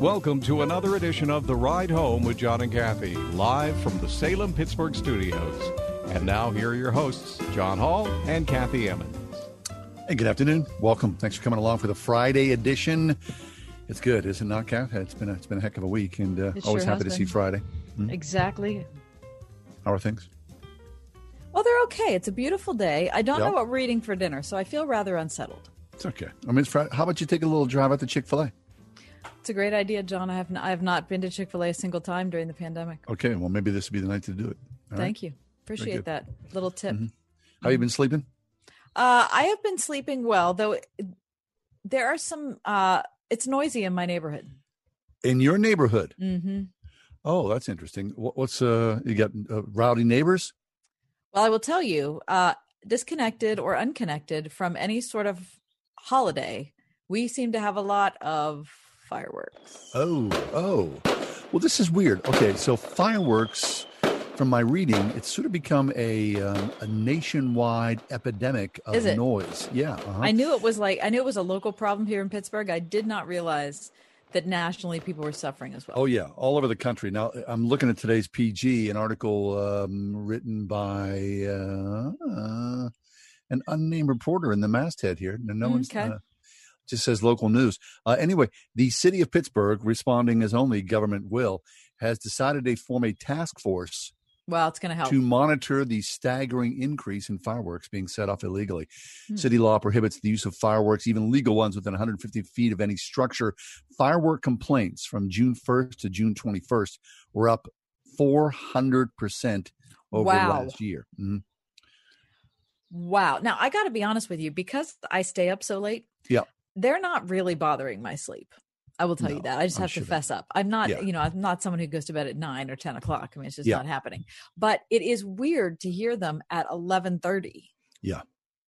Welcome to another edition of The Ride Home with John and Kathy, live from the Salem Pittsburgh studios. And now, here are your hosts, John Hall and Kathy Emmons. Hey, good afternoon. Welcome. Thanks for coming along for the Friday edition. It's good, isn't it not, Kath? It's been a, it's been a heck of a week, and uh, always sure happy to see been. Friday. Hmm? Exactly. How are things? Well, they're okay. It's a beautiful day. I don't Yeah. know what we're eating for dinner, so I feel rather unsettled. It's okay. I mean, it's Friday. How about you take a little drive out to Chick Fil A? It's a great idea, John. I have n- I have not been to Chick Fil A a single time during the pandemic. Okay. Well, maybe this would be the night to do it. All right? Thank you. Appreciate that little tip. How you been sleeping? Uh, I have been sleeping well, though. it- There are some. Uh, it's noisy in my neighborhood. In your neighborhood? Mm-hmm. Oh, that's interesting. What, what's uh? You got uh, rowdy neighbors? Well, I will tell you, uh, disconnected or unconnected from any sort of holiday, we seem to have a lot of fireworks. Oh, oh. Well, this is weird. Okay, so fireworks, from my reading, it's sort of become a um, a nationwide epidemic of Is it? noise. Yeah. uh-huh. I knew it was like I knew it was a local problem here in Pittsburgh. I did not realize that nationally people were suffering as well. Oh yeah, all over the country. Now I'm looking at today's PG, an article um, written by uh, uh, an unnamed reporter in the masthead here. No, no one's Okay. uh, just says local news. Uh, anyway, the city of Pittsburgh, responding as only government will, has decided to form a task force Well, it's going to help. to monitor the staggering increase in fireworks being set off illegally. Hmm. City law prohibits the use of fireworks, even legal ones, within 150 feet of any structure. Firework complaints from June 1st to June 21st were up 400% over Wow. last year. Mhm. Wow. Now I got to be honest with you because I stay up so late. Yeah. They're not really bothering my sleep. I will tell you that. I just I'm have sure to that- fess up. I'm not, Yeah. you know, I'm not someone who goes to bed at nine or 10 o'clock. I mean, it's just Yeah. not happening. But it is weird to hear them at 1130 Yeah.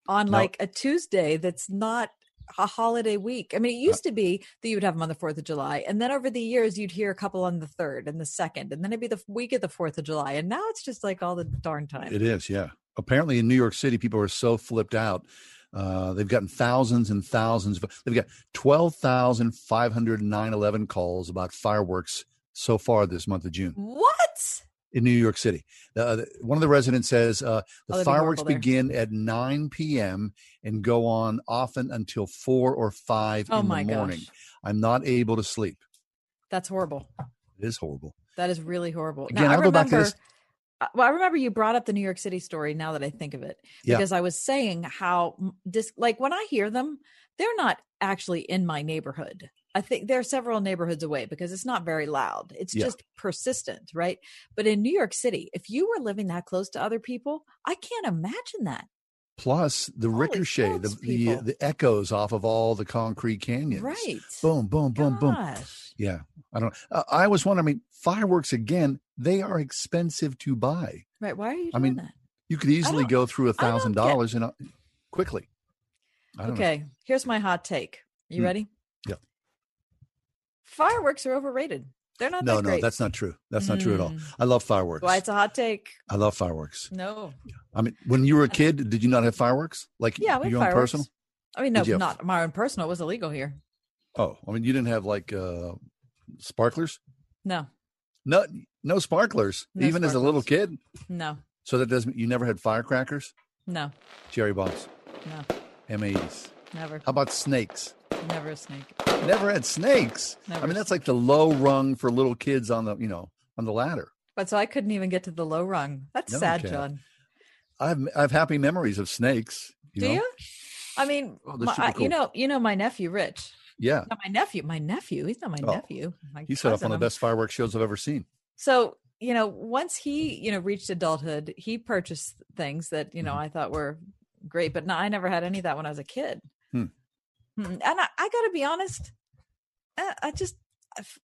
on Now- like a Tuesday that's not a holiday week. I mean, Uh it used to be that you would have them on the 4th of July. And then over the years, you'd hear a couple on the 3rd and the 2nd. And then it'd be the week of the 4th of July. And now it's just like all the darn time. It is, yeah. Apparently, in New York City, people are so flipped out. Uh, they've gotten thousands and thousands. Of, they've got 12,509 calls about fireworks so far this month of June. What? in New York City. Uh, one of the residents says uh, Oh, the be fireworks there. begin at 9 p.m. and go on often until 4 or 5 Oh in the morning. gosh. I'm not able to sleep. That's horrible. It is horrible. That is really horrible. Again, now, I I'll go back to this- well, I remember you brought up the New York City story now that I think of it, Yeah. because I was saying how dis- like when I hear them, they're not actually in my neighborhood. I think they're several neighborhoods away because it's not very loud. It's Yeah. just persistent, right? But in New York City, if you were living that close to other people, I can't imagine that. Plus the Holy ricochet, the, the the echoes off of all the concrete canyons. Right. Boom, boom, boom, boom. Yeah. I don't uh, I was wondering, I mean, fireworks again, they are expensive to buy. Right. Why are you doing I mean, that? You could easily go through a thousand dollars and quickly. I don't know. Okay, here's my hot take. You Hmm. ready? Yeah. Fireworks are overrated. They're not No, that no, great. that's not true. That's not true at all. Mm. I love fireworks. Why it's a hot take. I love fireworks. No. I mean, when you were a kid, did you not have fireworks? Like Yeah, we your own fireworks. personal? I mean, no, have- not my own personal. It was illegal here. Oh, I mean, you didn't have like uh sparklers? No, No, no sparklers, No even as a little kid. no, So that doesn't. You never had firecrackers, no, cherry bombs, no, M80s. never, How about snakes? Never a snake. Never had snakes. I mean, that's like the low rung for little kids on the you know on the ladder. But so I couldn't even get to the low rung. That's No, sad. John. I have I have happy memories of snakes. You Do know? you? I mean, Oh, my, I- cool. you know, you know my nephew Rich. Yeah, my nephew. My nephew. He's not my Oh, nephew. My he set cousin. one of the best fireworks shows I've ever seen. So you know, once he, you know, reached adulthood, he purchased things that, you know, Mhm. I thought were great, but no, I never had any of that when I was a kid. Hmm. Mm, And I, I got to be honest, I, I just, I f-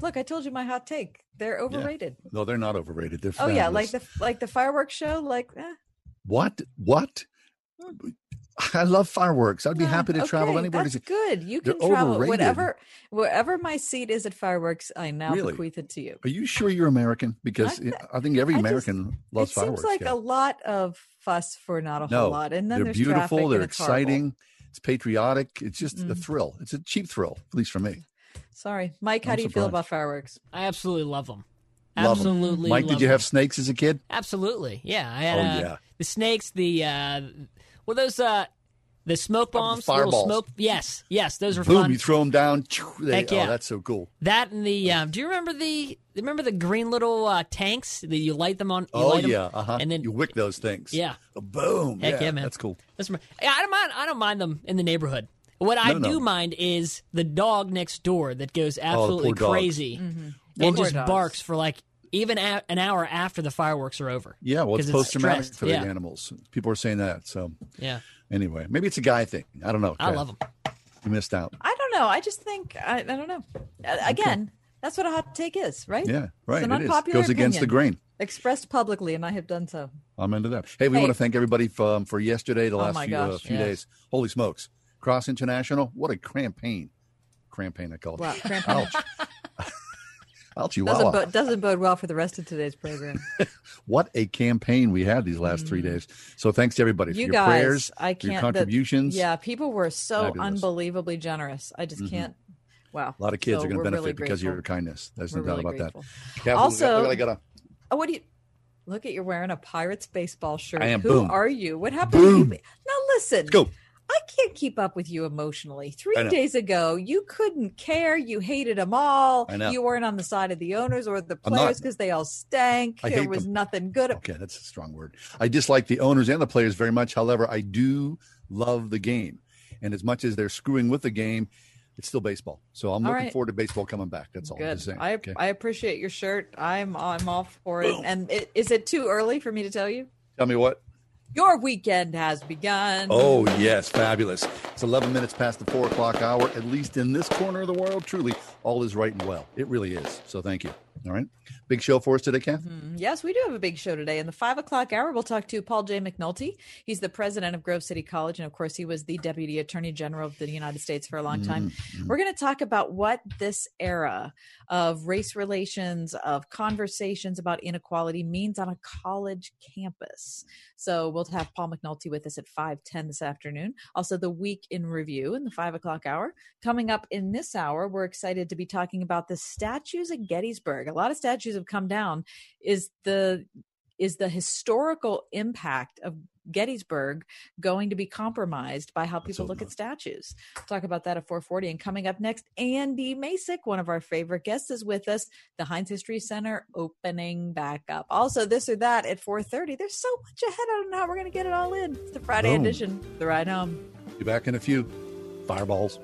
look, I told you my hot take. They're overrated. No, they're not overrated. They're Oh yeah, like the like the fireworks show, like eh, what? What? Hmm. I love fireworks. I'd be yeah, happy to travel okay, anywhere. That's good. You They're can travel overrated. whatever wherever my seat is at fireworks. I now Really? bequeath it to you. Are you sure you're American? Because I- I, think every I just- American loves it fireworks. seems like yeah. a lot of fuss for not a no, whole lot, and then they're there's traffic beautiful. They're it's horrible. Exciting. It's patriotic. It's just a Mm. thrill. It's a cheap thrill, at least for me. Sorry, Mike. How I'm do you feel about fireworks? I absolutely love them. Love 'em. absolutely. Mike, love did you 'em. have snakes as a kid? Absolutely. Yeah, I had Oh, uh, yeah. the snakes, the uh well those uh the smoke Oh, the bombs, little fireballs. smoke. Yes, yes, those were Boom! fun. You throw them down. They, Heck yeah. Oh, that's so cool. that and the um, do you remember the remember the green little uh, tanks that you light them on? You Oh light 'em, yeah, uh huh. And then you wick those things. Yeah. Oh, boom! Heck yeah, man. That's cool. That's yeah, I don't mind. I don't mind them in the neighborhood. What I No, no. do mind is the dog next door that goes absolutely Oh, poor dog. crazy Well, and just dogs. barks for like even a, an hour after the fireworks are over. Yeah, well, it's post traumatic stressed, for the yeah. animals. People are saying that. So Yeah, anyway, maybe it's a guy thing. I don't know. I love them. You missed out. I don't know. I just think I, I don't know. Uh, Again, that's what a hot take is, right? Yeah, right. It's an it is. unpopular Goes against the grain. Expressed publicly, and I have done so. I'm into that. Hey, we Hey. want to thank everybody for, um, for yesterday, the Oh last my few, uh, few yes. days. Holy smokes. Cross International, what a campaign. Campaign, I call it. Wow, cramp- Ouch. Ouchie, doesn't bode, doesn't bode well for the rest of today's program. What a campaign we had these last three days. So thanks to everybody for you your guys, prayers, I for your can't. the- contributions. yeah, people were so Fabulous. unbelievably generous. I just Mhm. can't. Wow, A lot of kids So are going to benefit really because of your kindness. There's We're no doubt really about grateful. that. Catherine, Also- look, Oh, what do you? Look at you're wearing a Pirates baseball shirt. I am. Who Boom. are you? What happened? Boom. To you? Now listen. go. I can't keep up with you emotionally. Three days ago, you couldn't care. You hated them all. You weren't on the side of the owners or the players because they all stank. I there was them. nothing good. Okay, that's a strong word. I dislike the owners and the players very much. However, I do love the game. And as much as they're screwing with the game, it's still baseball. So I'm All looking right. forward to baseball coming back. That's all I'm just saying. I Okay. I appreciate your shirt. I'm I'm all for it. And it, is it too early for me to tell you? Tell me what? Your weekend has begun. Oh, yes, fabulous. It's 11 minutes past the four o'clock hour. At least in this corner of the world, truly, all is right and well. It really is. So thank you. All right. Big show for us today, Kath. Mm, Yes, we do have a big show today. In the five o'clock hour, we'll talk to Paul J. McNulty. He's the president of Grove City College. And of course, he was the deputy attorney general of the United States for a long time. Mm-hmm. We're going to talk about what this era of race relations, of conversations about inequality means on a college campus. So we'll have Paul McNulty with us at 510 this afternoon. Also, the week in review in the five o'clock hour. Coming up in this hour, we're excited to be talking about the statues at Gettysburg. A lot of statues have come down. Is the is the historical impact of Gettysburg going to be compromised by how people look at statues? Talk about that at 440. And coming up next, Andy Masich, one of our favorite guests, is with us. The Heinz History Center opening back up. Also, this or that at 430. There's so much ahead. I don't know how we're going to get it all in. It's the Friday Boom. edition, The Ride Home. Be back in a few. Fireballs.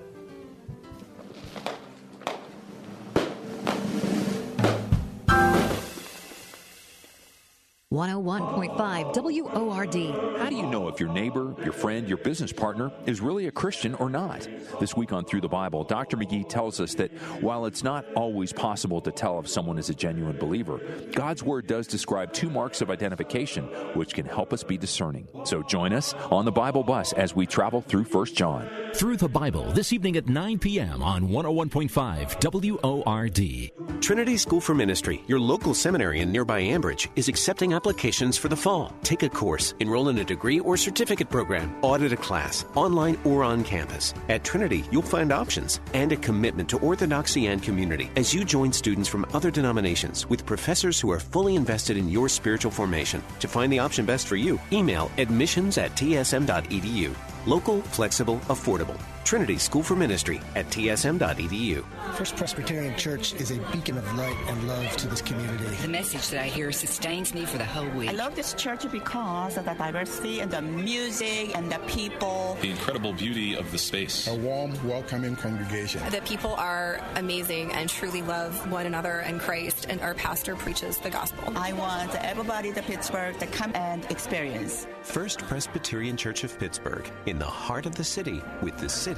101.5 WORD. How do you know if your neighbor, your friend, your business partner is really a Christian or not? This week on Through the Bible, Dr. McGee tells us that while it's not always possible to tell if someone is a genuine believer, God's Word does describe two marks of identification which can help us be discerning. So join us on the Bible bus as we travel through 1 John. Through the Bible this evening at 9 p.m. on 101.5 WORD. Trinity School for Ministry, your local seminary in nearby Ambridge, is accepting applications for the fall. Take a course, enroll in a degree or certificate program, audit a class, online or on campus. At Trinity, you'll find options and a commitment to orthodoxy and community as you join students from other denominations with professors who are fully invested in your spiritual formation. To find the option best for you, email admissions at tsm.edu. Local, flexible, affordable. Trinity School for Ministry at tsm.edu. First Presbyterian Church is a beacon of light and love to this community. The message that I hear sustains me for the whole week. I love this church because of the diversity and the music and the people. The incredible beauty of the space. A warm, welcoming congregation. The people are amazing and truly love one another and Christ, and our pastor preaches the gospel. I want everybody to Pittsburgh to come and experience. First Presbyterian Church of Pittsburgh, in the heart of the city, with the city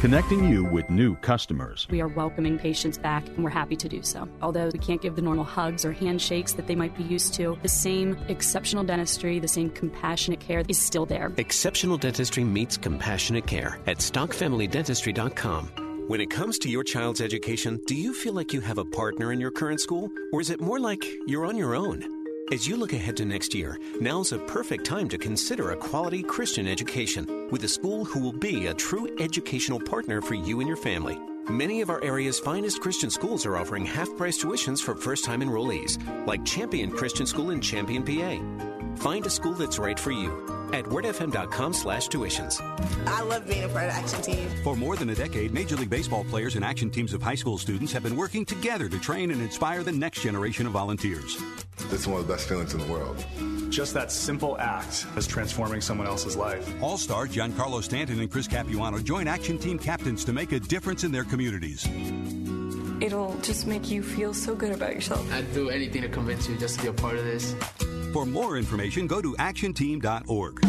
connecting you with new customers. We are welcoming patients back and we're happy to do so. Although we can't give the normal hugs or handshakes that they might be used to, the same exceptional dentistry, the same compassionate care is still there. Exceptional dentistry meets compassionate care at stockfamilydentistry.com. When it comes to your child's education, do you feel like you have a partner in your current school? Or is it more like you're on your own? As you look ahead to next year, now's a perfect time to consider a quality Christian education with a school who will be a true educational partner for you and your family. Many of our area's finest Christian schools are offering half price tuitions for first time enrollees, like Champion Christian School in Champion, PA. Find a school that's right for you at wordfm.com slash tuitions. I love being a part of Action Team. For more than a decade, Major League Baseball players and action teams of high school students have been working together to train and inspire the next generation of volunteers. This is one of the best feelings in the world. Just that simple act is transforming someone else's life. All star Giancarlo Stanton and Chris Capuano join Action Team captains to make a difference in their communities. It'll just make you feel so good about yourself. I'd do anything to convince you just to be a part of this. For more information, go to actionteam.org.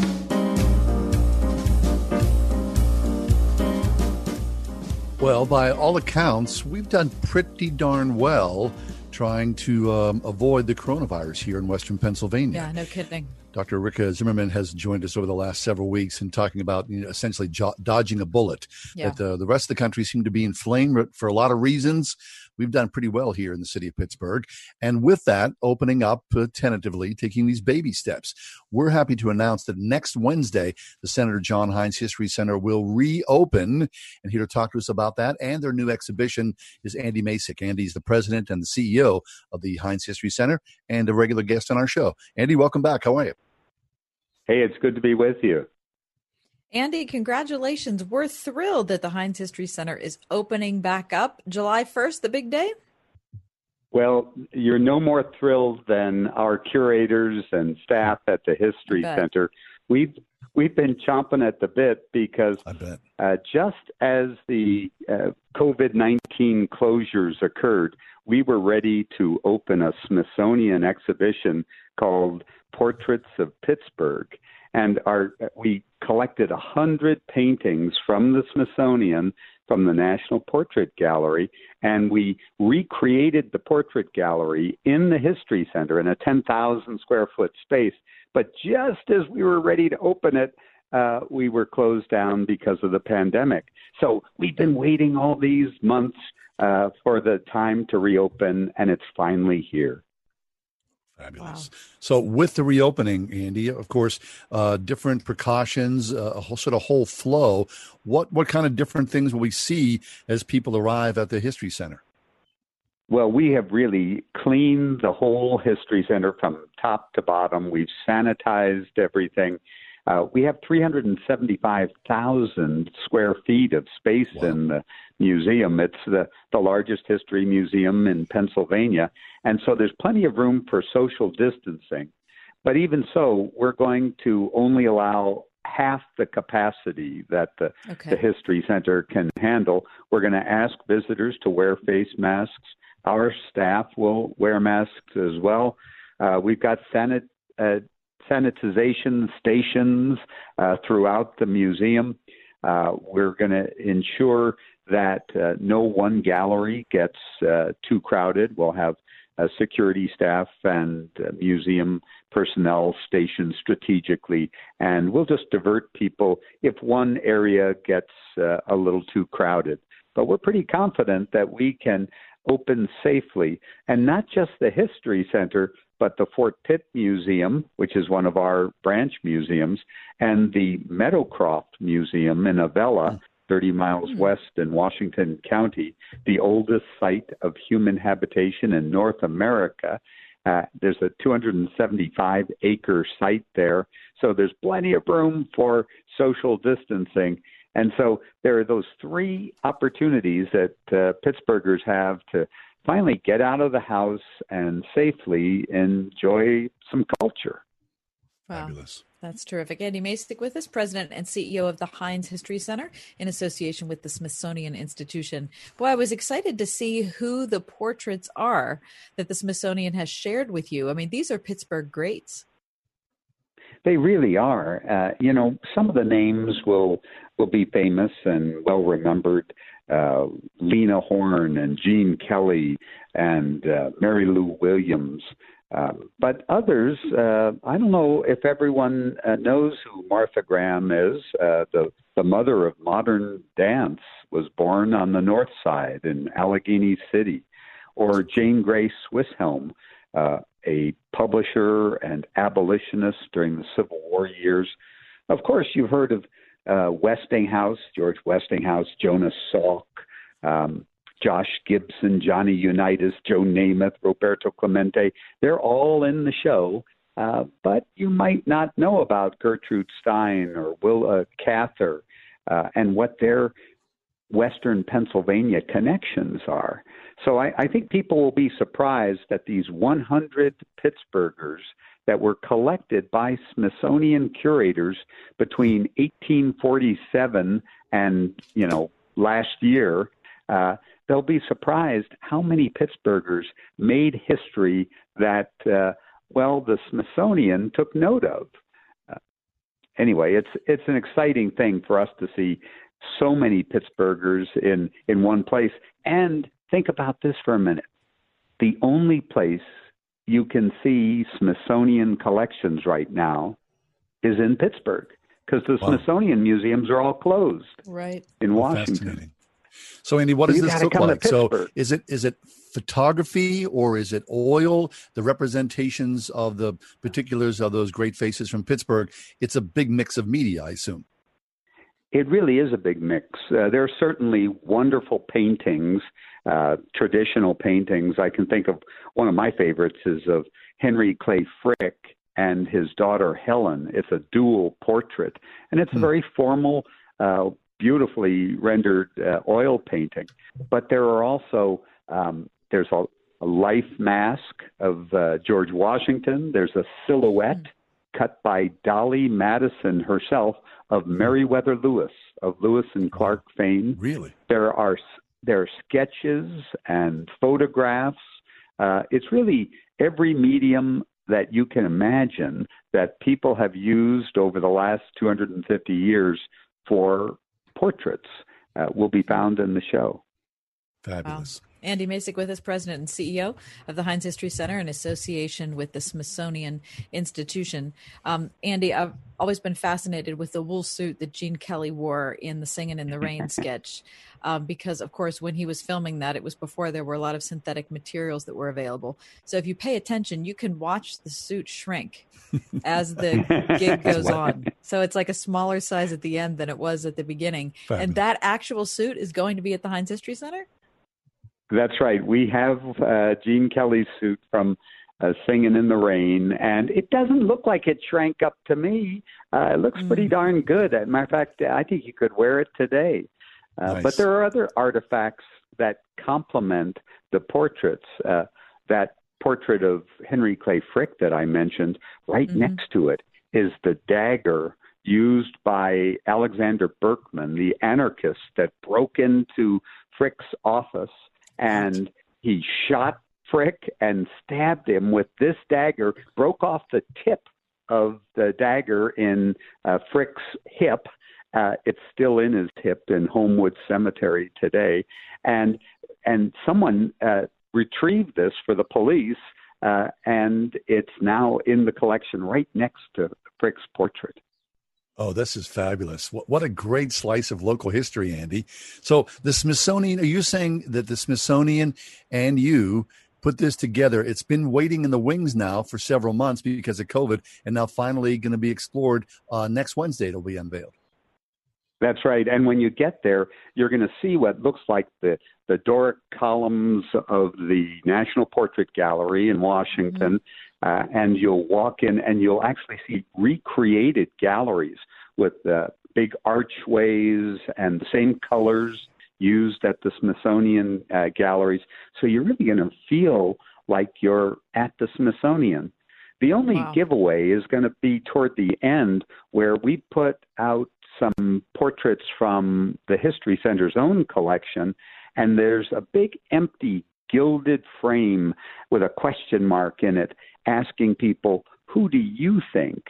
Well, by all accounts, we've done pretty darn well trying to um, avoid the coronavirus here in Western Pennsylvania. Yeah, no kidding. Dr. Rika Zimmerman has joined us over the last several weeks and talking about you know, essentially jo- dodging a bullet. Yeah. That uh, the rest of the country seemed to be inflamed for a lot of reasons. We've done pretty well here in the city of Pittsburgh. And with that, opening up uh, tentatively, taking these baby steps. We're happy to announce that next Wednesday, the Senator John Heinz History Center will reopen. And here to talk to us about that and their new exhibition is Andy Masich. Andy's the president and the CEO of the Heinz History Center and a regular guest on our show. Andy, welcome back. How are you? Hey, it's good to be with you. Andy, congratulations. We're thrilled that the Heinz History Center is opening back up July 1st, the big day. Well, you're no more thrilled than our curators and staff at the History Center. We've we've been chomping at the bit because uh, just as the uh, COVID 19 closures occurred, we were ready to open a Smithsonian exhibition called Portraits of Pittsburgh. And our, we collected a hundred paintings from the Smithsonian, from the National Portrait Gallery, and we recreated the portrait gallery in the History Center in a 10,000 square foot space. But just as we were ready to open it, uh, we were closed down because of the pandemic. So we've been waiting all these months uh, for the time to reopen, and it's finally here. Fabulous. Wow. So, with the reopening, Andy, of course, uh, different precautions, uh, a whole sort of whole flow. What what kind of different things will we see as people arrive at the History Center? Well, we have really cleaned the whole History Center from top to bottom. We've sanitized everything. Uh, we have 375,000 square feet of space wow. in the museum. It's the, the largest history museum in Pennsylvania. And so there's plenty of room for social distancing. But even so, we're going to only allow half the capacity that the, okay. the History Center can handle. We're going to ask visitors to wear face masks. Our staff will wear masks as well. Uh, we've got sanit, uh, sanitization stations uh, throughout the museum. Uh, we're going to ensure that uh, no one gallery gets uh, too crowded. We'll have uh, security staff and uh, museum personnel stationed strategically, and we'll just divert people if one area gets uh, a little too crowded. But we're pretty confident that we can open safely, and not just the History Center, but the Fort Pitt Museum, which is one of our branch museums, and the Meadowcroft Museum in Avella, 30 miles mm-hmm. west in Washington County, the oldest site of human habitation in North America. Uh, there's a 275 acre site there, so there's plenty of room for social distancing. And so there are those three opportunities that uh, Pittsburghers have to finally get out of the house and safely enjoy some culture. Wow. Fabulous. That's terrific. Andy Masich with us, president and CEO of the Heinz History Center in association with the Smithsonian Institution. Boy, I was excited to see who the portraits are that the Smithsonian has shared with you. I mean, these are Pittsburgh greats. They really are. Uh, you know, some of the names will will be famous and well remembered. Uh, Lena Horne and Gene Kelly and uh, Mary Lou Williams. Um, but others, uh, I don't know if everyone uh, knows who Martha Graham is. Uh, the the mother of modern dance was born on the North Side in Allegheny City, or Jane Grey Swisshelm, uh, a publisher and abolitionist during the Civil War years. Of course, you've heard of uh, Westinghouse, George Westinghouse, Jonas Salk, um, Josh Gibson, Johnny Unitas, Joe Namath, Roberto Clemente. They're all in the show, uh, but you might not know about Gertrude Stein or Willa Cather uh, and what their Western Pennsylvania connections are. So I, I think people will be surprised that these 100 Pittsburghers that were collected by Smithsonian curators between 1847 and you know last year. Uh, they'll be surprised how many Pittsburghers made history that uh, well the Smithsonian took note of. Uh, anyway, it's it's an exciting thing for us to see so many Pittsburghers in in one place. And think about this for a minute: the only place you can see Smithsonian collections right now is in Pittsburgh because the wow. Smithsonian museums are all closed. Right. In Washington. So Andy, what does this look like? So is it is it photography or is it oil? The representations of the particulars of those great faces from Pittsburgh. It's a big mix of media, I assume. It really is a big mix. Uh, there are certainly wonderful paintings, uh, traditional paintings. I can think of one of my favorites is of Henry Clay Frick and his daughter Helen. It's a dual portrait, and it's hmm. a very formal, uh, beautifully rendered uh, oil painting. But there are also um, there's a, a life mask of uh, George Washington. There's a silhouette hmm. cut by Dolly Madison herself of Meriwether Lewis of Lewis and Clark fame. Really, there are there are sketches and photographs. Uh, it's really every medium that you can imagine that people have used over the last 250 years for portraits uh, will be found in the show. Fabulous. Andy Masich with us, President and CEO of the Heinz History Center in association with the Smithsonian Institution. Um, Andy, I've always been fascinated with the wool suit that Gene Kelly wore in the Singing in the Rain sketch, um, because, of course, when he was filming that, it was before there were a lot of synthetic materials that were available. So if you pay attention, you can watch the suit shrink as the gig goes on. So it's like a smaller size at the end than it was at the beginning. Fabulous. And that actual suit is going to be at the Heinz History Center? That's right. We have uh, Gene Kelly's suit from uh, Singing in the Rain, and it doesn't look like it shrank up to me. Uh, it looks pretty mm. darn good. As a matter of fact, I think you could wear it today. Uh, nice. But there are other artifacts that complement the portraits. Uh, that portrait of Henry Clay Frick that I mentioned, right mm-hmm. next to it is the dagger used by Alexander Berkman, the anarchist that broke into Frick's office and he shot Frick and stabbed him with this dagger, broke off the tip of the dagger in uh, Frick's hip. Uh, it's still in his hip in Homewood Cemetery today, and and someone uh, retrieved this for the police, uh, and it's now in the collection right next to Frick's portrait. Oh, this is fabulous. What, what a great slice of local history, Andy. So, the Smithsonian, are you saying that the Smithsonian and you put this together? It's been waiting in the wings now for several months because of COVID, and now finally going to be explored uh, next Wednesday. It'll be unveiled. That's right. And when you get there, you're going to see what looks like the, the Doric columns of the National Portrait Gallery in Washington. Mm-hmm. Uh, and you'll walk in and you'll actually see recreated galleries with uh, big archways and the same colors used at the Smithsonian uh, galleries. So you're really going to feel like you're at the Smithsonian. The only wow. giveaway is going to be toward the end where we put out some portraits from the History Center's own collection, and there's a big empty gilded frame with a question mark in it asking people, who do you think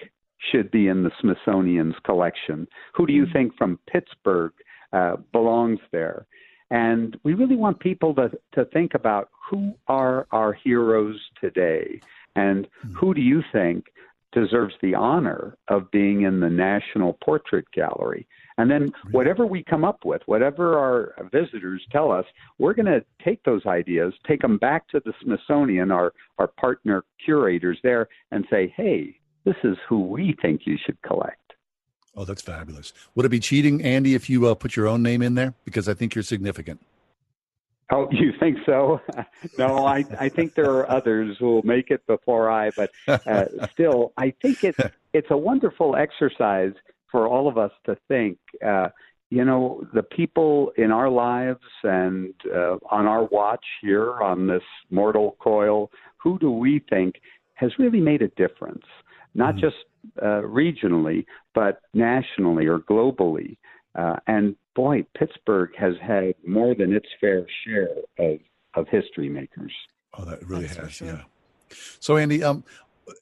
should be in the Smithsonian's collection? Who do you mm-hmm. think from Pittsburgh uh, belongs there? And we really want people to, to think about who are our heroes today and mm-hmm. who do you think deserves the honor of being in the National Portrait Gallery. And then whatever we come up with, whatever our visitors tell us, we're going to take those ideas, take them back to the Smithsonian, our, our partner curators there, and say, hey, this is who we think you should collect. Oh, that's fabulous. Would it be cheating, Andy, if you uh, put your own name in there? Because I think you're significant. Oh, you think so? no, I I think there are others who will make it before I. But uh, still, I think it's it's a wonderful exercise for all of us to think. Uh, you know, the people in our lives and uh, on our watch here on this mortal coil, who do we think has really made a difference? Not mm-hmm. just uh, regionally, but nationally or globally. Uh, and boy, Pittsburgh has had more than its fair share of, of history makers. Oh, that really That's has, sure. yeah. So, Andy, um,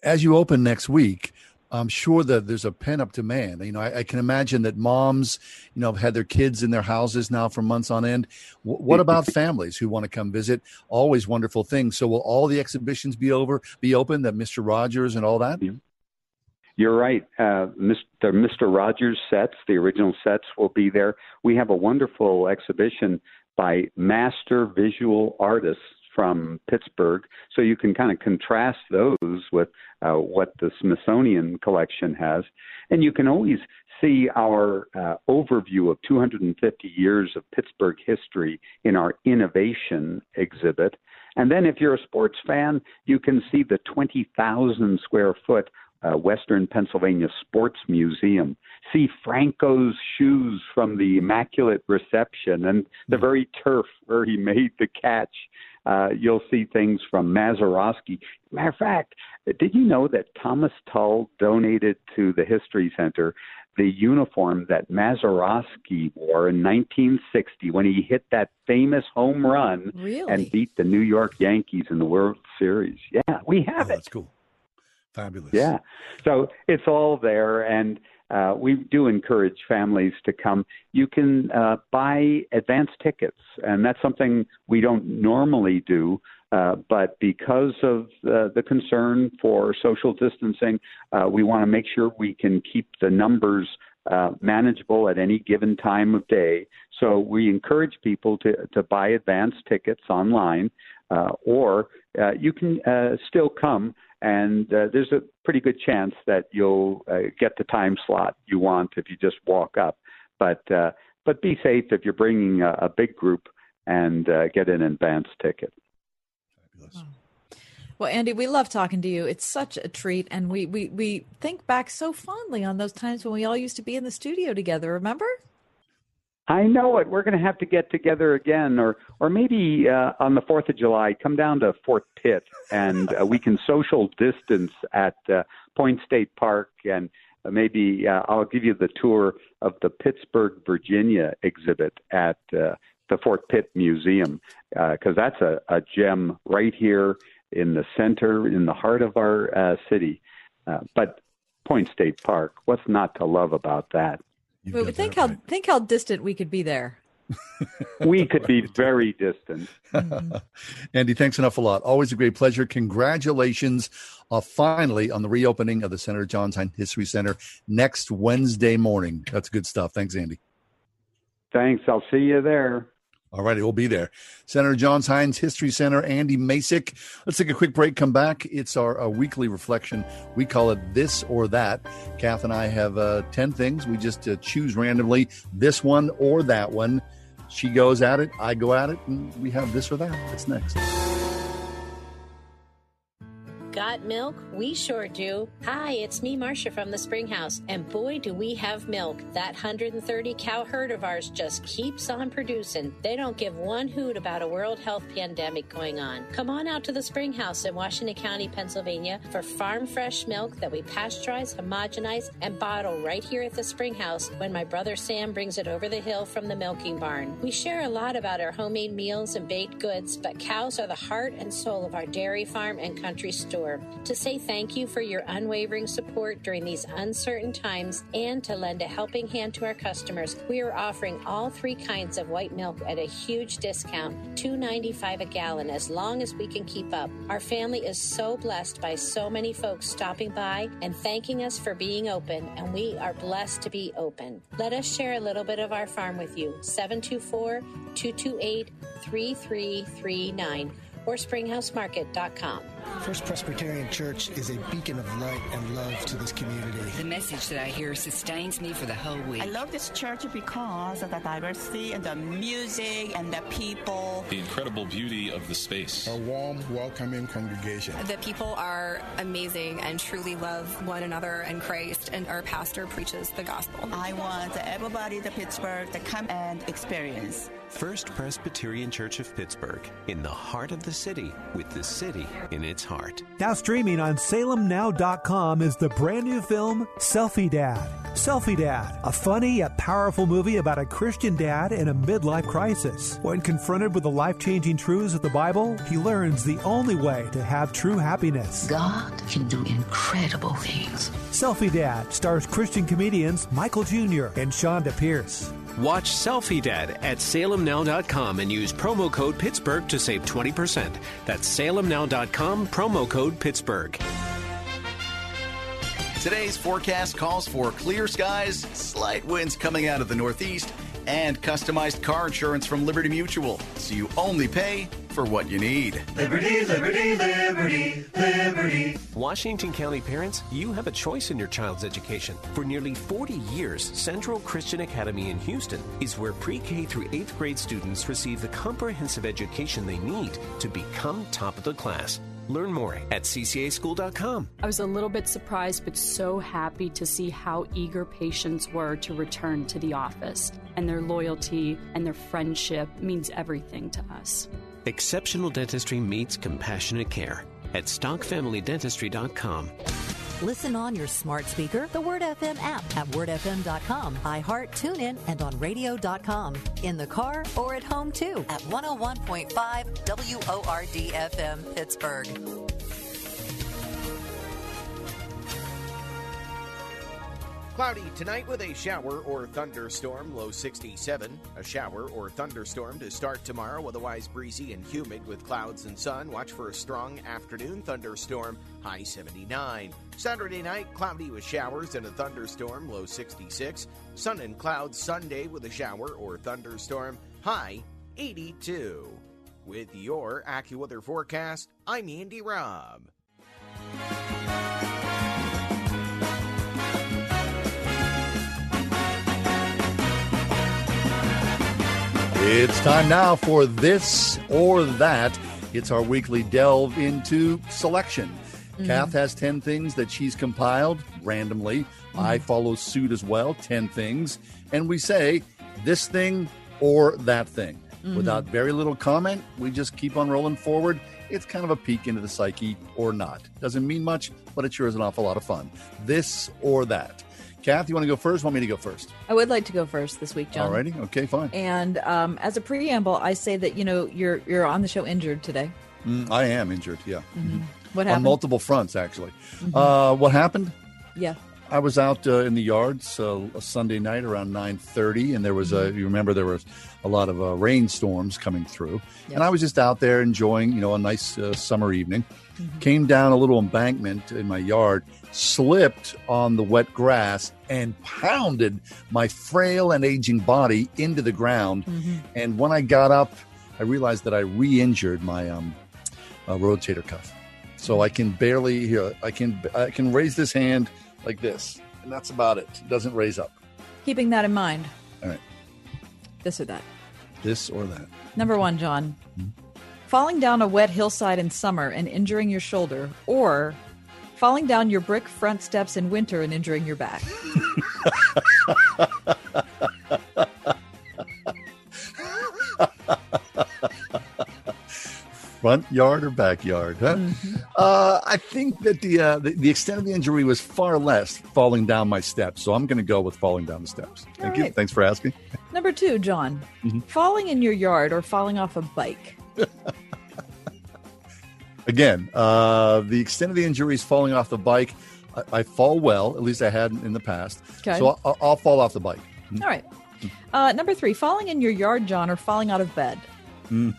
as you open next week, I'm sure that there's a pent up demand. You know, I, I, can imagine that moms, you know, have had their kids in their houses now for months on end. W- what about families who want to come visit? Always wonderful things. So, will all the exhibitions be over, be open? That Mr. Rogers and all that? You're right. Uh, Mr. Mr. Rogers sets, the original sets, will be there. We have a wonderful exhibition by master visual artists from Pittsburgh, so you can kind of contrast those with uh, what the Smithsonian collection has, and you can always see our uh, overview of 250 years of Pittsburgh history in our innovation exhibit. And then, if you're a sports fan, you can see the 20,000 square foot uh, Western Pennsylvania Sports Museum. See Franco's shoes from the Immaculate Reception and the very turf where he made the catch. Uh, you'll see things from Mazeroski. Matter of fact, did you know that Thomas Tull donated to the History Center the uniform that Mazeroski wore in 1960 when he hit that famous home run really? and beat the New York Yankees in the World Series? Yeah, we have oh, it. That's cool. Fabulous. Yeah. So it's all there. And uh, we do encourage families to come. You can uh, buy advance tickets, and that's something we don't normally do. Uh, but because of uh, the concern for social distancing, uh, we want to make sure we can keep the numbers uh, manageable at any given time of day. So we encourage people to, to buy advance tickets online, or you can still come and uh, there's a pretty good chance that you'll uh, get the time slot you want if you just walk up. But uh, but be safe if you're bringing a, a big group and uh, get an advance ticket. Fabulous. Well, Andy, we love talking to you. It's such a treat, and we, we, we think back so fondly on those times when we all used to be in the studio together. Remember? I know it. We're going to have to get together again, or or maybe uh, on the Fourth of July, come down to Fort Pitt, and uh, we can social distance at uh, Point State Park, and uh, maybe uh, I'll give you the tour of the Pittsburgh, Virginia exhibit at uh, the Fort Pitt Museum, because uh, that's a, a gem right here in the center, in the heart of our uh, city. Uh, but Point State Park, what's not to love about that? But think how right. think how distant we could be there. we could be very distant. Andy, thanks enough a lot. Always a great pleasure. Congratulations uh, finally on the reopening of the Senator Johns Heinz History Center next Wednesday morning. That's good stuff. Thanks, Andy. Thanks. I'll see you there. All righty, we'll be there. Senator Johns Heinz History Center, Andy Masich. Let's take a quick break, come back. It's our, our weekly reflection. We call it This or That. Kath and I have uh, 10 things. We just uh, choose randomly this one or that one. She goes at it, I go at it, and we have this or that. That's next. Got milk? We sure do. Hi, it's me, Marcia from the Springhouse, and boy, do we have milk. That 130 cow herd of ours just keeps on producing. They don't give one hoot about a world health pandemic going on. Come on out to the Springhouse in Washington County, Pennsylvania for farm fresh milk that we pasteurize, homogenize, and bottle right here at the Springhouse when my brother Sam brings it over the hill from the milking barn. We share a lot about our homemade meals and baked goods, but cows are the heart and soul of our dairy farm and country store. To say thank you for your unwavering support during these uncertain times and to lend a helping hand to our customers, we are offering all three kinds of white milk at a huge discount, $2.95 a gallon, as long as we can keep up. Our family is so blessed by so many folks stopping by and thanking us for being open, and we are blessed to be open. Let us share a little bit of our farm with you. 724 228 3339 or springhousemarket.com. First Presbyterian Church is a beacon of light and love to this community. The message that I hear sustains me for the whole week. I love this church because of the diversity and the music and the people. The incredible beauty of the space. A warm, welcoming congregation. The people are amazing and truly love one another and Christ, and our pastor preaches the gospel. I want everybody to Pittsburgh to come and experience. First Presbyterian Church of Pittsburgh, in the heart of the city, with the city in its heart. Now streaming on salemnow.com is the brand new film Selfie Dad. Selfie Dad, a funny yet powerful movie about a Christian dad in a midlife crisis. When confronted with the life changing truths of the Bible, he learns the only way to have true happiness. God can do incredible things. Selfie Dad stars Christian comedians Michael Jr. and Chonda Pierce. Watch Selfie Dad at salemnow.com and use promo code Pittsburgh to save 20%. That's salemnow.com, promo code Pittsburgh. Today's forecast calls for clear skies, slight winds coming out of the northeast, and customized car insurance from Liberty Mutual, so you only pay for what you need. Liberty, liberty, liberty, liberty. Washington County parents, you have a choice in your child's education. For nearly 40 years, Central Christian Academy in Houston is where pre K through 8th grade students receive the comprehensive education they need to become top of the class. Learn more at ccaschool.com. I was a little bit surprised, but so happy to see how eager patients were to return to the office. And their loyalty and their friendship means everything to us. Exceptional dentistry meets compassionate care at stockfamilydentistry.com. Listen on your smart speaker, the Word FM app at wordfm.com, iHeart, TuneIn, and on radio.com. In the car or at home too at 101.5 WORD FM Pittsburgh. Cloudy tonight with a shower or thunderstorm, low 67. A shower or thunderstorm to start tomorrow, otherwise breezy and humid with clouds and sun. Watch for a strong afternoon thunderstorm, high 79. Saturday night, cloudy with showers and a thunderstorm, low 66. Sun and clouds Sunday with a shower or thunderstorm, high 82. With your AccuWeather forecast, I'm Andy Robb. It's time now for this or that. It's our weekly delve into selection. Mm-hmm. Kath has 10 things that she's compiled randomly. Mm-hmm. I follow suit as well, 10 things. And we say this thing or that thing. Mm-hmm. Without very little comment, we just keep on rolling forward. It's kind of a peek into the psyche or not. Doesn't mean much, but it sure is an awful lot of fun. This or that. Kath, you want to go first? Want me to go first? I would like to go first this week, John. Alrighty, okay, fine. And um, as a preamble, I say that you know you're you're on the show injured today. Mm, I am injured. Yeah. Mm-hmm. What happened? On multiple fronts, actually. Mm-hmm. Uh, what happened? Yeah. I was out uh, in the yards uh, a Sunday night around nine thirty, and there was a. You remember there was a lot of uh, rainstorms coming through, and I was just out there enjoying, you know, a nice uh, summer evening. Came down a little embankment in my yard, slipped on the wet grass, and pounded my frail and aging body into the ground. And when I got up, I realized that I re-injured my um, uh, rotator cuff, so I can barely here. I can I can raise this hand like this, and that's about it. It doesn't raise up. Keeping that in mind, All right, this or that. this or that. Number one, John. Hmm? Falling down a wet hillside in summer and injuring your shoulder, or falling down your brick front steps in winter and injuring your back. Front yard or backyard? Huh? Uh, I think that the, uh, the the extent of the injury was far less falling down my steps, so I'm going to go with falling down the steps. Thank All you. right. Thanks for asking. Number two, John. Mhm. Falling in your yard or falling off a bike. Again, uh, the extent of the injury is falling off the bike. I, I fall well, at least I had in the past. Okay. So I'll, I'll fall off the bike. All right. Uh, number three, falling in your yard, John, or falling out of bed. Mhm.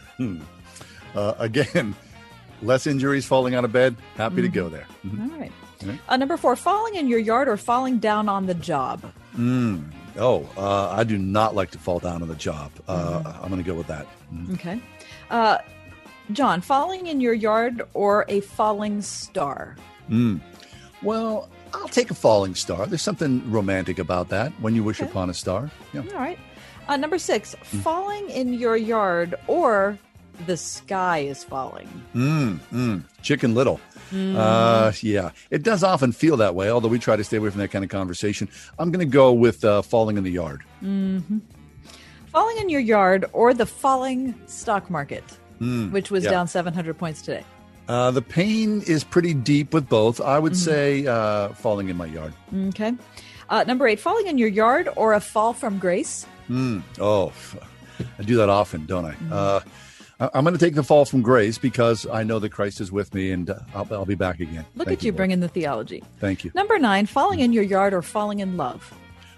Uh, again, less injuries falling out of bed. Happy to go there. Mhm. All right. Uh, number four, falling in your yard or falling down on the job. Mm. Oh, uh, I do not like to fall down on the job. Uh, Mm-hmm. I'm going to go with that. Mhm. Okay. Uh, John, falling in your yard or a falling star. Mm. Well, I'll take a falling star. There's something romantic about that when you wish upon a star. Yeah. All right. Uh, number six, falling in your yard or the sky is falling. Mm, mm. Chicken Little. Mm. Uh, yeah, it does often feel that way, although we try to stay away from that kind of conversation. I'm going to go with uh, falling in the yard. hmm Falling in your yard or the falling stock market, Mm, which was yeah. down 700 points today. Uh, the pain is pretty deep with both. I would Mhm. say uh, falling in my yard. Okay. Uh, number eight, falling in your yard or a fall from grace. Mm. Oh, I do that often, don't I? I'm going to take the fall from grace because I know that Christ is with me and uh, I'll, I'll be back again. Look Thank at you Lord. bringing the theology. Thank you. Number nine, falling in your yard or falling in love.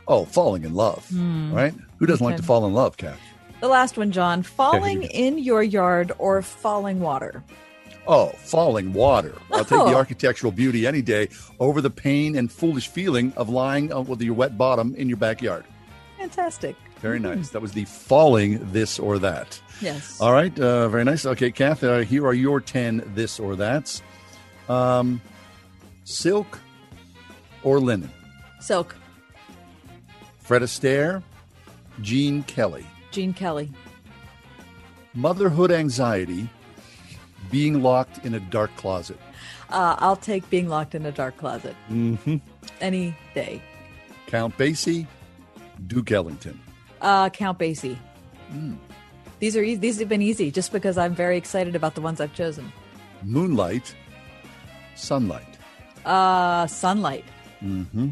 Oh, falling in love, Hmm. right? Who doesn't like to fall in love, Kath? The last one, John, falling in your yard or falling water. Oh, falling water. I'll take Oh. the architectural beauty any day over the pain and foolish feeling of lying uh, with your wet bottom in your backyard. Fantastic. Very nice. That was the falling this or that. Yes. All right. Uh, very nice. Okay, Kath, uh, here are your 10 this or that's. Um, silk or linen? Silk. Fred Astaire, Gene Kelly. Gene Kelly. Motherhood anxiety, being locked in a dark closet. Uh, I'll take being locked in a dark closet Mm-hmm. any day. Count Basie, Duke Ellington. Uh, Count Basie. Mm. These are these have been easy just because I'm very excited about the ones I've chosen. Moonlight, Sunlight. Uh, sunlight. Mm-hmm.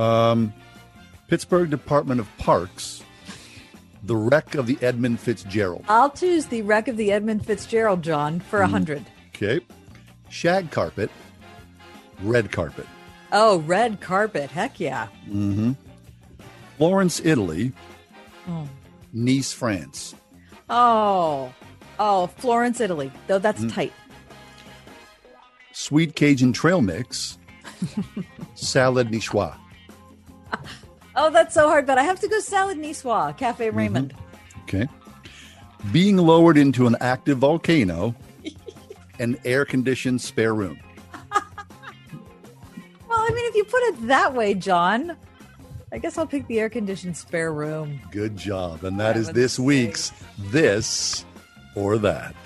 Um, Pittsburgh Department of Parks, The Wreck of the Edmund Fitzgerald. I'll choose the wreck of the Edmund Fitzgerald, John, for a Mm. hundred. Okay. Shag Carpet, Red Carpet. Oh, red carpet. Heck yeah. Mm-hmm. Florence, Italy, Oh. Nice, France. Oh. Oh, Florence, Italy. Though that's Mm. tight. Sweet Cajun Trail Mix, Salad Niçoise. Oh, that's so hard, but I have to go salad niçoise, Cafe Mm-hmm. Raymond. Okay. Being lowered into an active volcano, an air conditioned spare room. Well, I mean, if you put it that way, John, I guess I'll pick the air conditioned spare room. Good job. And that I is this week's This or That.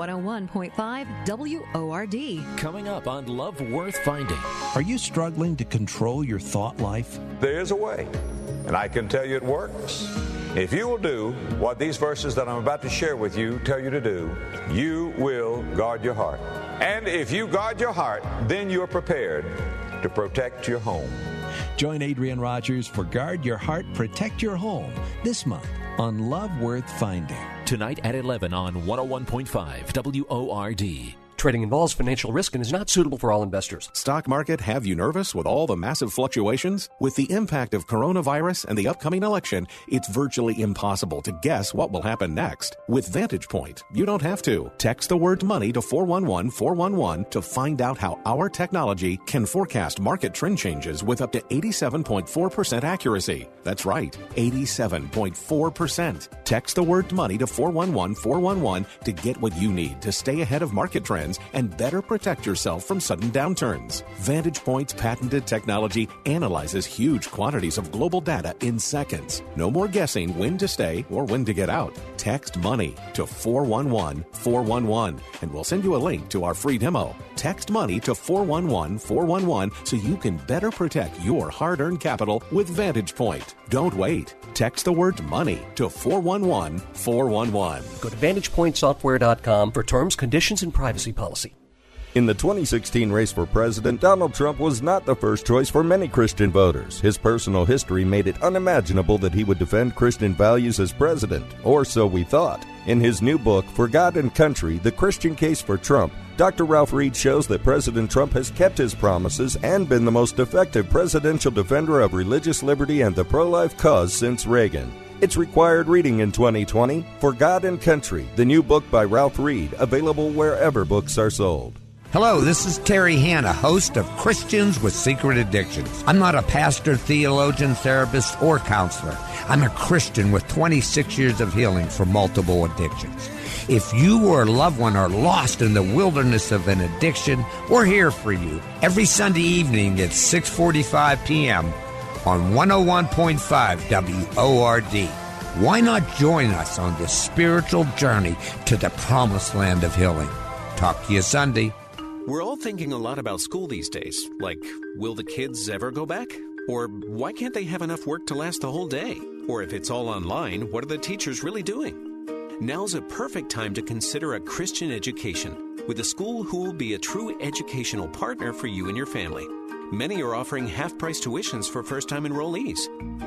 One hundred one point five WORD. Coming up on Love Worth Finding. Are you struggling to control your thought life? There is a way, and I can tell you it works. If you will do what these verses that I'm about to share with you tell you to do, you will guard your heart. And if you guard your heart, then you're prepared to protect your home. Join Adrian Rogers for Guard Your Heart, Protect Your Home this month on Love Worth Finding. Tonight at 11 on 101.5 WORD. Trading involves financial risk and is not suitable for all investors. Stock market have you nervous with all the massive fluctuations? With the impact of coronavirus and the upcoming election, it's virtually impossible to guess what will happen next. With Vantage Point, you don't have to. Text the word money to 411 411 to find out how our technology can forecast market trend changes with up to 87.4% accuracy. That's right, 87.4%. Text the word money to 411 411 to get what you need to stay ahead of market trends and better protect yourself from sudden downturns. Vantage Point's patented technology analyzes huge quantities of global data in seconds. No more guessing when to stay or when to get out. Text money to 411 411 and we'll send you a link to our free demo. Text money to 411 411 so you can better protect your hard earned capital with Vantage Point. Don't wait. Text the word money to 411 411. Go to VantagePointSoftware.com for terms, conditions, and privacy policy. In the 2016 race for president, Donald Trump was not the first choice for many Christian voters. His personal history made it unimaginable that he would defend Christian values as president, or so we thought. In his new book, For God and Country The Christian Case for Trump, Dr. Ralph Reed shows that President Trump has kept his promises and been the most effective presidential defender of religious liberty and the pro life cause since Reagan. It's required reading in 2020 For God and Country, the new book by Ralph Reed, available wherever books are sold. Hello, this is Terry Hanna, host of Christians with Secret Addictions. I'm not a pastor, theologian, therapist, or counselor. I'm a Christian with 26 years of healing for multiple addictions. If you or a loved one are lost in the wilderness of an addiction, we're here for you every Sunday evening at 6:45 p.m. on 101.5 WORD. Why not join us on this spiritual journey to the promised land of healing? Talk to you Sunday. We're all thinking a lot about school these days. Like, will the kids ever go back? Or why can't they have enough work to last the whole day? Or if it's all online, what are the teachers really doing? Now's a perfect time to consider a Christian education with a school who will be a true educational partner for you and your family. Many are offering half price tuitions for first time enrollees,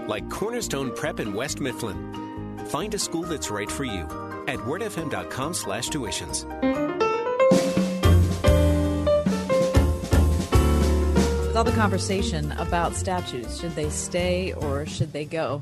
like Cornerstone Prep in West Mifflin. Find a school that's right for you at wordfm.com slash tuitions. With all the conversation about statues, should they stay or should they go?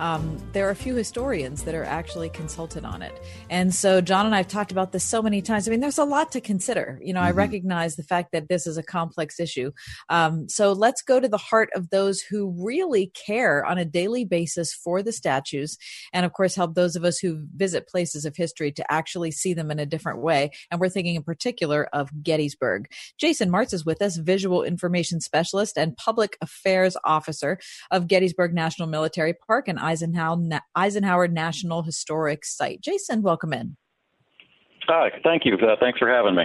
Um, there are a few historians that are actually consulted on it. And so John and I have talked about this so many times. I mean, there's a lot to consider. You know, mm-hmm. I recognize the fact that this is a complex issue. Um, so let's go to the heart of those who really care on a daily basis for the statues. And of course, help those of us who visit places of history to actually see them in a different way. And we're thinking in particular of Gettysburg. Jason Martz is with us, visual information specialist and public affairs officer of Gettysburg National Military Park and Eisenhower, Eisenhower National Historic Site. Jason, welcome in. Hi, thank you. Uh, thanks for having me.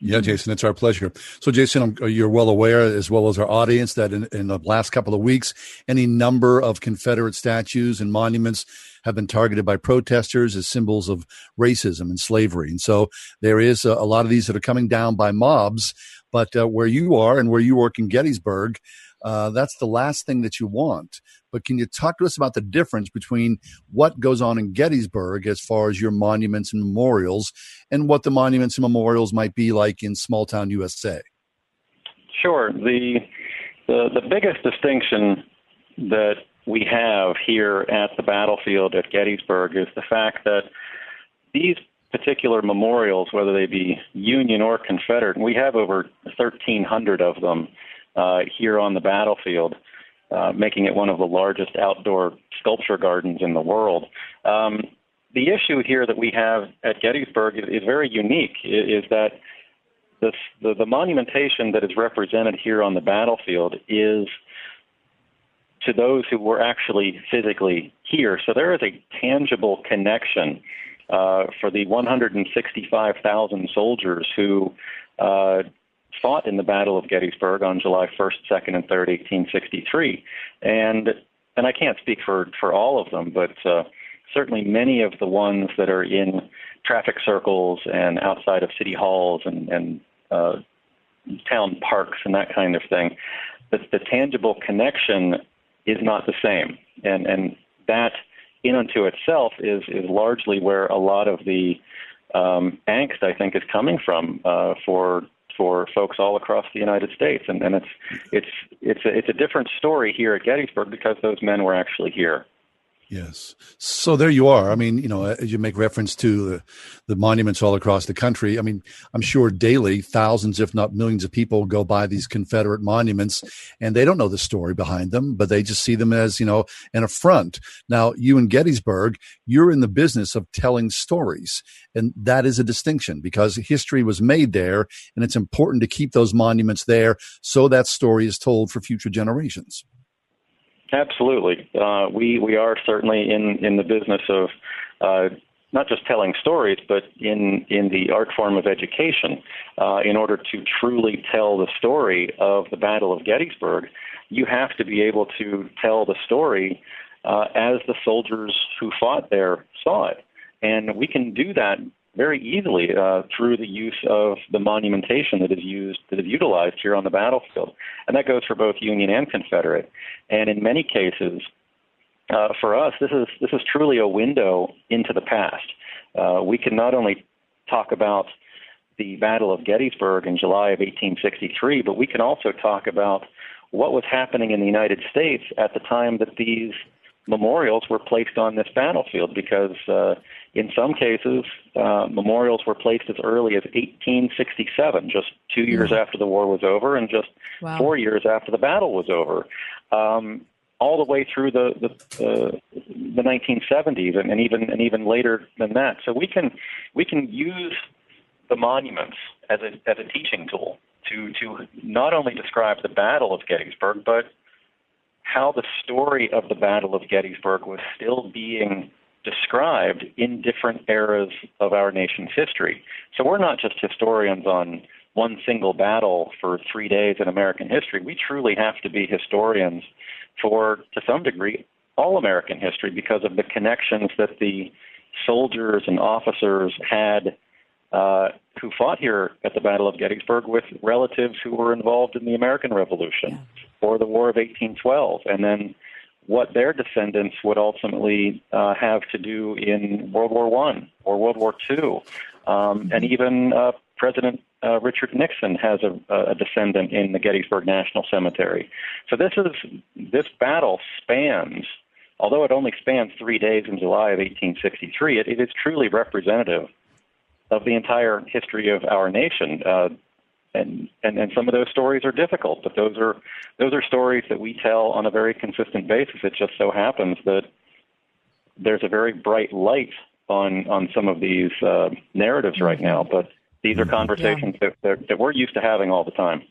Yeah, Jason, it's our pleasure. So, Jason, you're well aware, as well as our audience, that in, in, the last couple of weeks, any number of Confederate statues and monuments have been targeted by protesters as symbols of racism and slavery. And so, there is a, a lot of these that are coming down by mobs. But uh, where you are and where you work in Gettysburg, uh, that's the last thing that you want. But can you talk to us about the difference between what goes on in Gettysburg as far as your monuments and memorials and what the monuments and memorials might be like in small town USA? Sure. The, the, the biggest distinction that we have here at the battlefield at Gettysburg is the fact that these particular memorials, whether they be Union or Confederate, and we have over 1,300 of them uh, here on the battlefield, uh, making it one of the largest outdoor sculpture gardens in the world. Um, the issue here that we have at Gettysburg is, is very unique. Is, is that the, the monumentation that is represented here on the battlefield is to those who were actually physically here. So there is a tangible connection uh, for the 165,000 soldiers who uh, fought in the Battle of Gettysburg on July 1st, 2nd, and 3rd, 1863. And and I can't speak for for all of them, but uh, certainly many of the ones that are in traffic circles and outside of city halls and and uh, town parks and that kind of thing, the, the tangible connection is not the same, and and that in unto itself is is largely where a lot of the um, angst I think is coming from uh, for for folks all across the United States, and, and it's it's it's a, it's a different story here at Gettysburg because those men were actually here. Yes. So there you are. I mean, you know, as you make reference to the, the, monuments all across the country, I mean, I'm sure daily thousands, if not millions of people go by these Confederate monuments and they don't know the story behind them, but they just see them as, you know, an affront. Now, you in Gettysburg, you're in the business of telling stories. And that is a distinction because history was made there and it's important to keep those monuments there so that story is told for future generations. Absolutely, uh, we we are certainly in in the business of uh, not just telling stories, but in in the art form of education. Uh, in order to truly tell the story of the Battle of Gettysburg, you have to be able to tell the story uh, as the soldiers who fought there saw it, and we can do that very easily uh, through the use of the monumentation that is used that is utilized here on the battlefield, and that goes for both Union and Confederate. And in many cases, uh, for us, this is this is truly a window into the past. Uh, we can not only talk about the Battle of Gettysburg in July of 1863, but we can also talk about what was happening in the United States at the time that these memorials were placed on this battlefield because uh, in some cases uh, memorials were placed as early as 1867 just two years mm-hmm. after the war was over and just wow. four years after the battle was over um, all the way through the the, uh, the 1970s and, and even and even later than that so we can we can use the monuments as a as a teaching tool to to not only describe the battle of Gettysburg but how the story of the Battle of Gettysburg was still being described in different eras of our nation's history. So we're not just historians on one single battle for three days in American history. We truly have to be historians for, to some degree, all American history because of the connections that the soldiers and officers had uh, who fought here at the Battle of Gettysburg with relatives who were involved in the American Revolution yeah. or the War of 1812, and then what their descendants would ultimately uh, have to do in World War One or World War Two, um, and mm-hmm. even uh, President uh, Richard Nixon has a, a descendant in the Gettysburg National Cemetery. So this is this battle spans although it only spans three days in July of 1863, it, it is truly representative of the entire history of our nation. Uh, and, and and some of those stories are difficult, but those are those are stories that we tell on a very consistent basis. It just so happens that there's a very bright light on on some of these uh, narratives right now, but these are mm-hmm. conversations yeah. that, that we're used to having all the time.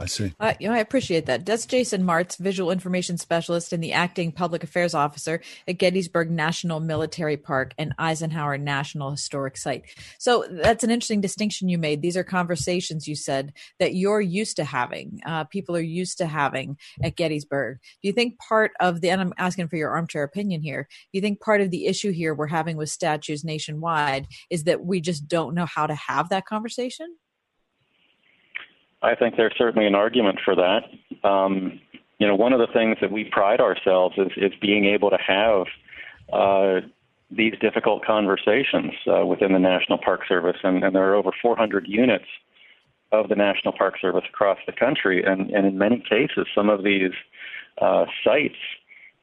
I see. Uh, you know, I appreciate that. That's Jason Martz, visual information specialist and the acting public affairs officer at Gettysburg National Military Park and Eisenhower National Historic Site. So that's an interesting distinction you made. These are conversations you said that you're used to having. Uh, people are used to having at Gettysburg. Do you think part of the, and I'm asking for your armchair opinion here, do you think part of the issue here we're having with statues nationwide is that we just don't know how to have that conversation? I think there's certainly an argument for that. Um, you know, one of the things that we pride ourselves is, is being able to have uh, these difficult conversations uh, within the National Park Service, and, and, there are over 400 units of the National Park Service across the country, and, and in many cases, some of these uh, sites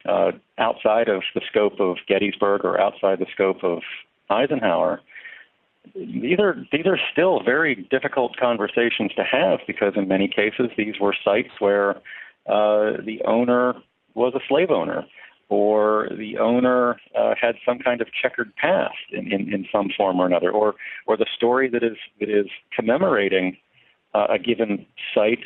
uh, outside of the scope of Gettysburg or outside the scope of Eisenhower these are these are still very difficult conversations to have because in many cases these were sites where uh, the owner was a slave owner or the owner uh, had some kind of checkered past in, in, in some form or another or or the story that is that is commemorating uh, a given site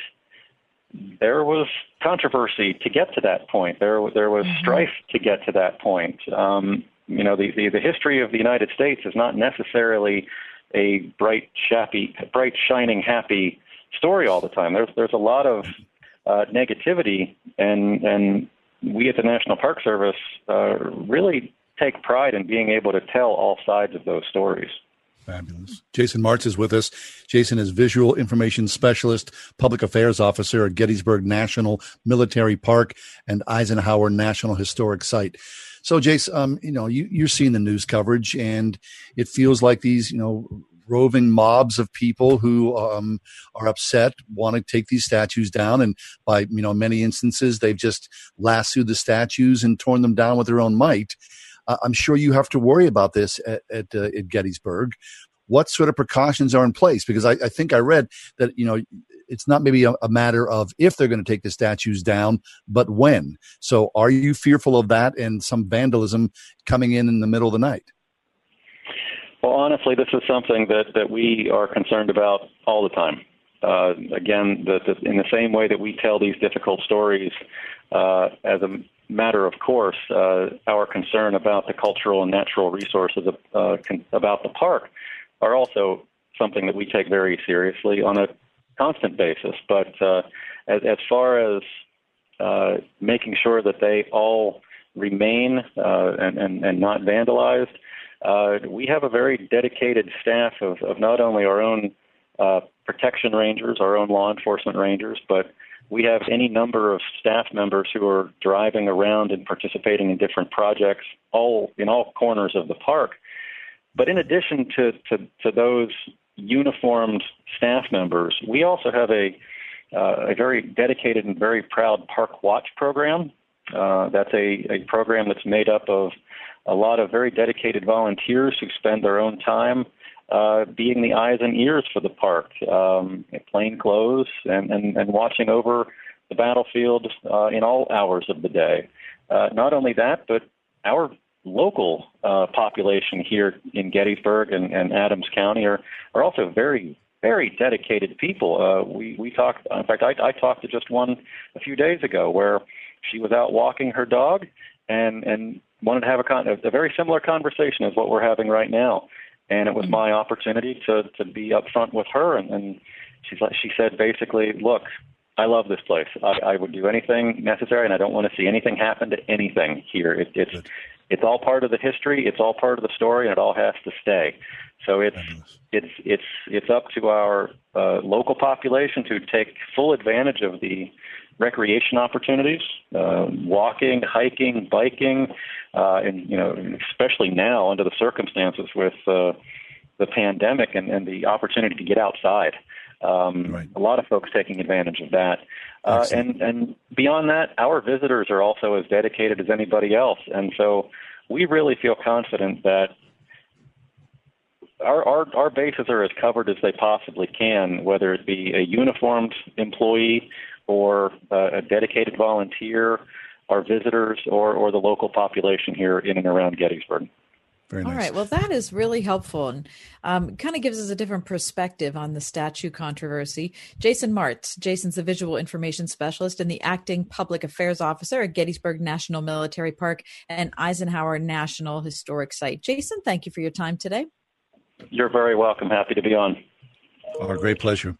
there was controversy to get to that point. There, there was mm-hmm. strife to get to that point. Um, you know, the, the, the history of the United States is not necessarily a bright, shappy, bright, shining, happy story all the time. There's there's a lot of uh, negativity, and and we at the National Park Service uh, really take pride in being able to tell all sides of those stories. Fabulous. Jason Martz is with us. Jason is Visual Information Specialist, Public Affairs Officer at Gettysburg National Military Park and Eisenhower National Historic Site. So, Jace, um, you know, you, you're seeing the news coverage, and it feels like these, you know, roving mobs of people who um, are upset want to take these statues down and by you know many instances they've just lassoed the statues and torn them down with their own might. Uh, i'm sure you have to worry about this at, at, uh, at gettysburg. What sort of precautions are in place? Because I, I think i read that you know it's not maybe a, a matter of if they're going to take the statues down but when so are you fearful of that and some vandalism coming in in the middle of the night well, honestly, this is something that, that we are concerned about all the time. Uh, again, the, the, in the same way that we tell these difficult stories uh, as a matter of course, uh, our concern about the cultural and natural resources of, uh, con- about the park are also something that we take very seriously on a constant basis. But uh, as, as far as uh, making sure that they all remain uh, and, and, and not vandalized, uh, we have a very dedicated staff of, of not only our own uh, protection rangers, our own law enforcement rangers, but we have any number of staff members who are driving around and participating in different projects all in all corners of the park. But in addition to, to, to those uniformed staff members, we also have a, uh, a very dedicated and very proud Park Watch program. Uh, that's a, a program that's made up of a lot of very dedicated volunteers who spend their own time uh, being the eyes and ears for the park, um, in plain clothes, and, and, and watching over the battlefield uh, in all hours of the day. Uh, not only that, but our local uh, population here in Gettysburg and, and Adams County are, are also very, very dedicated people. Uh, we, we talked, in fact, I, I talked to just one a few days ago where she was out walking her dog and, and wanted to have a, con- a very similar conversation as what we're having right now. And it was mm-hmm. my opportunity to, to be upfront with her. And, and she's like, she said basically, look, I love this place. I, I would do anything necessary, and I don't want to see anything happen to anything here. It, it's Good. It's all part of the history. It's all part of the story, and it all has to stay. So it's it's it's it's up to our uh, local population to take full advantage of the recreation opportunities, uh, walking, hiking, biking, uh, and you know, especially now under the circumstances with uh, the pandemic and, and the opportunity to get outside. Um, right. A lot of folks taking advantage of that. Uh, and, and beyond that, our visitors are also as dedicated as anybody else. And so we really feel confident that our, our, our bases are as covered as they possibly can, whether it be a uniformed employee or uh, a dedicated volunteer, our visitors, or, or the local population here in and around Gettysburg. Very nice. All right. Well, that is really helpful and um, kind of gives us a different perspective on the statue controversy. Jason Martz, Jason's the visual information specialist and the acting public affairs officer at Gettysburg National Military Park and Eisenhower National Historic Site. Jason, thank you for your time today. You're very welcome. Happy to be on. Our great pleasure.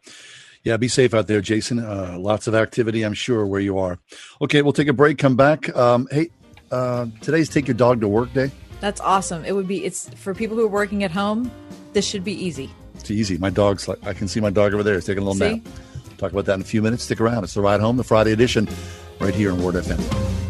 Yeah, be safe out there, Jason. Uh, lots of activity, I'm sure, where you are. Okay, we'll take a break, come back. Um, hey, uh, today's Take Your Dog to Work Day. That's awesome. It would be, it's for people who are working at home, this should be easy. It's easy. My dog's like, I can see my dog over there. He's taking a little see? nap. Talk about that in a few minutes. Stick around. It's the ride home, the Friday edition, right here on Word FM.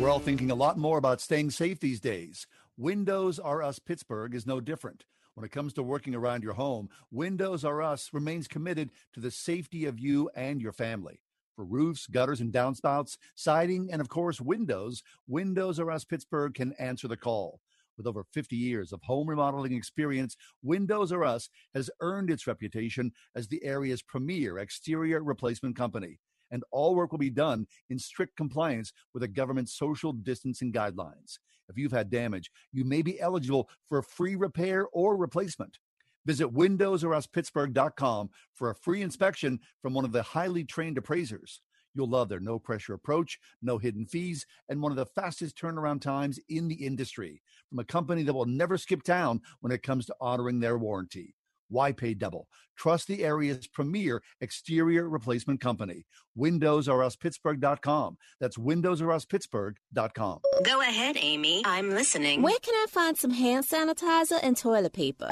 We're all thinking a lot more about staying safe these days. Windows R Us Pittsburgh is no different. When it comes to working around your home, Windows R Us remains committed to the safety of you and your family. For roofs, gutters, and downspouts, siding, and of course, windows, Windows R Us Pittsburgh can answer the call. With over 50 years of home remodeling experience, Windows R Us has earned its reputation as the area's premier exterior replacement company and all work will be done in strict compliance with the government's social distancing guidelines. If you've had damage, you may be eligible for free repair or replacement. Visit windowsoruspittsburgh.com for a free inspection from one of the highly trained appraisers. You'll love their no pressure approach, no hidden fees, and one of the fastest turnaround times in the industry from a company that will never skip town when it comes to honoring their warranty. Why pay double? Trust the area's premier exterior replacement company. WindowsRUsPittsburgh.com. That's WindowsRUsPittsburgh.com. Go ahead, Amy. I'm listening. Where can I find some hand sanitizer and toilet paper?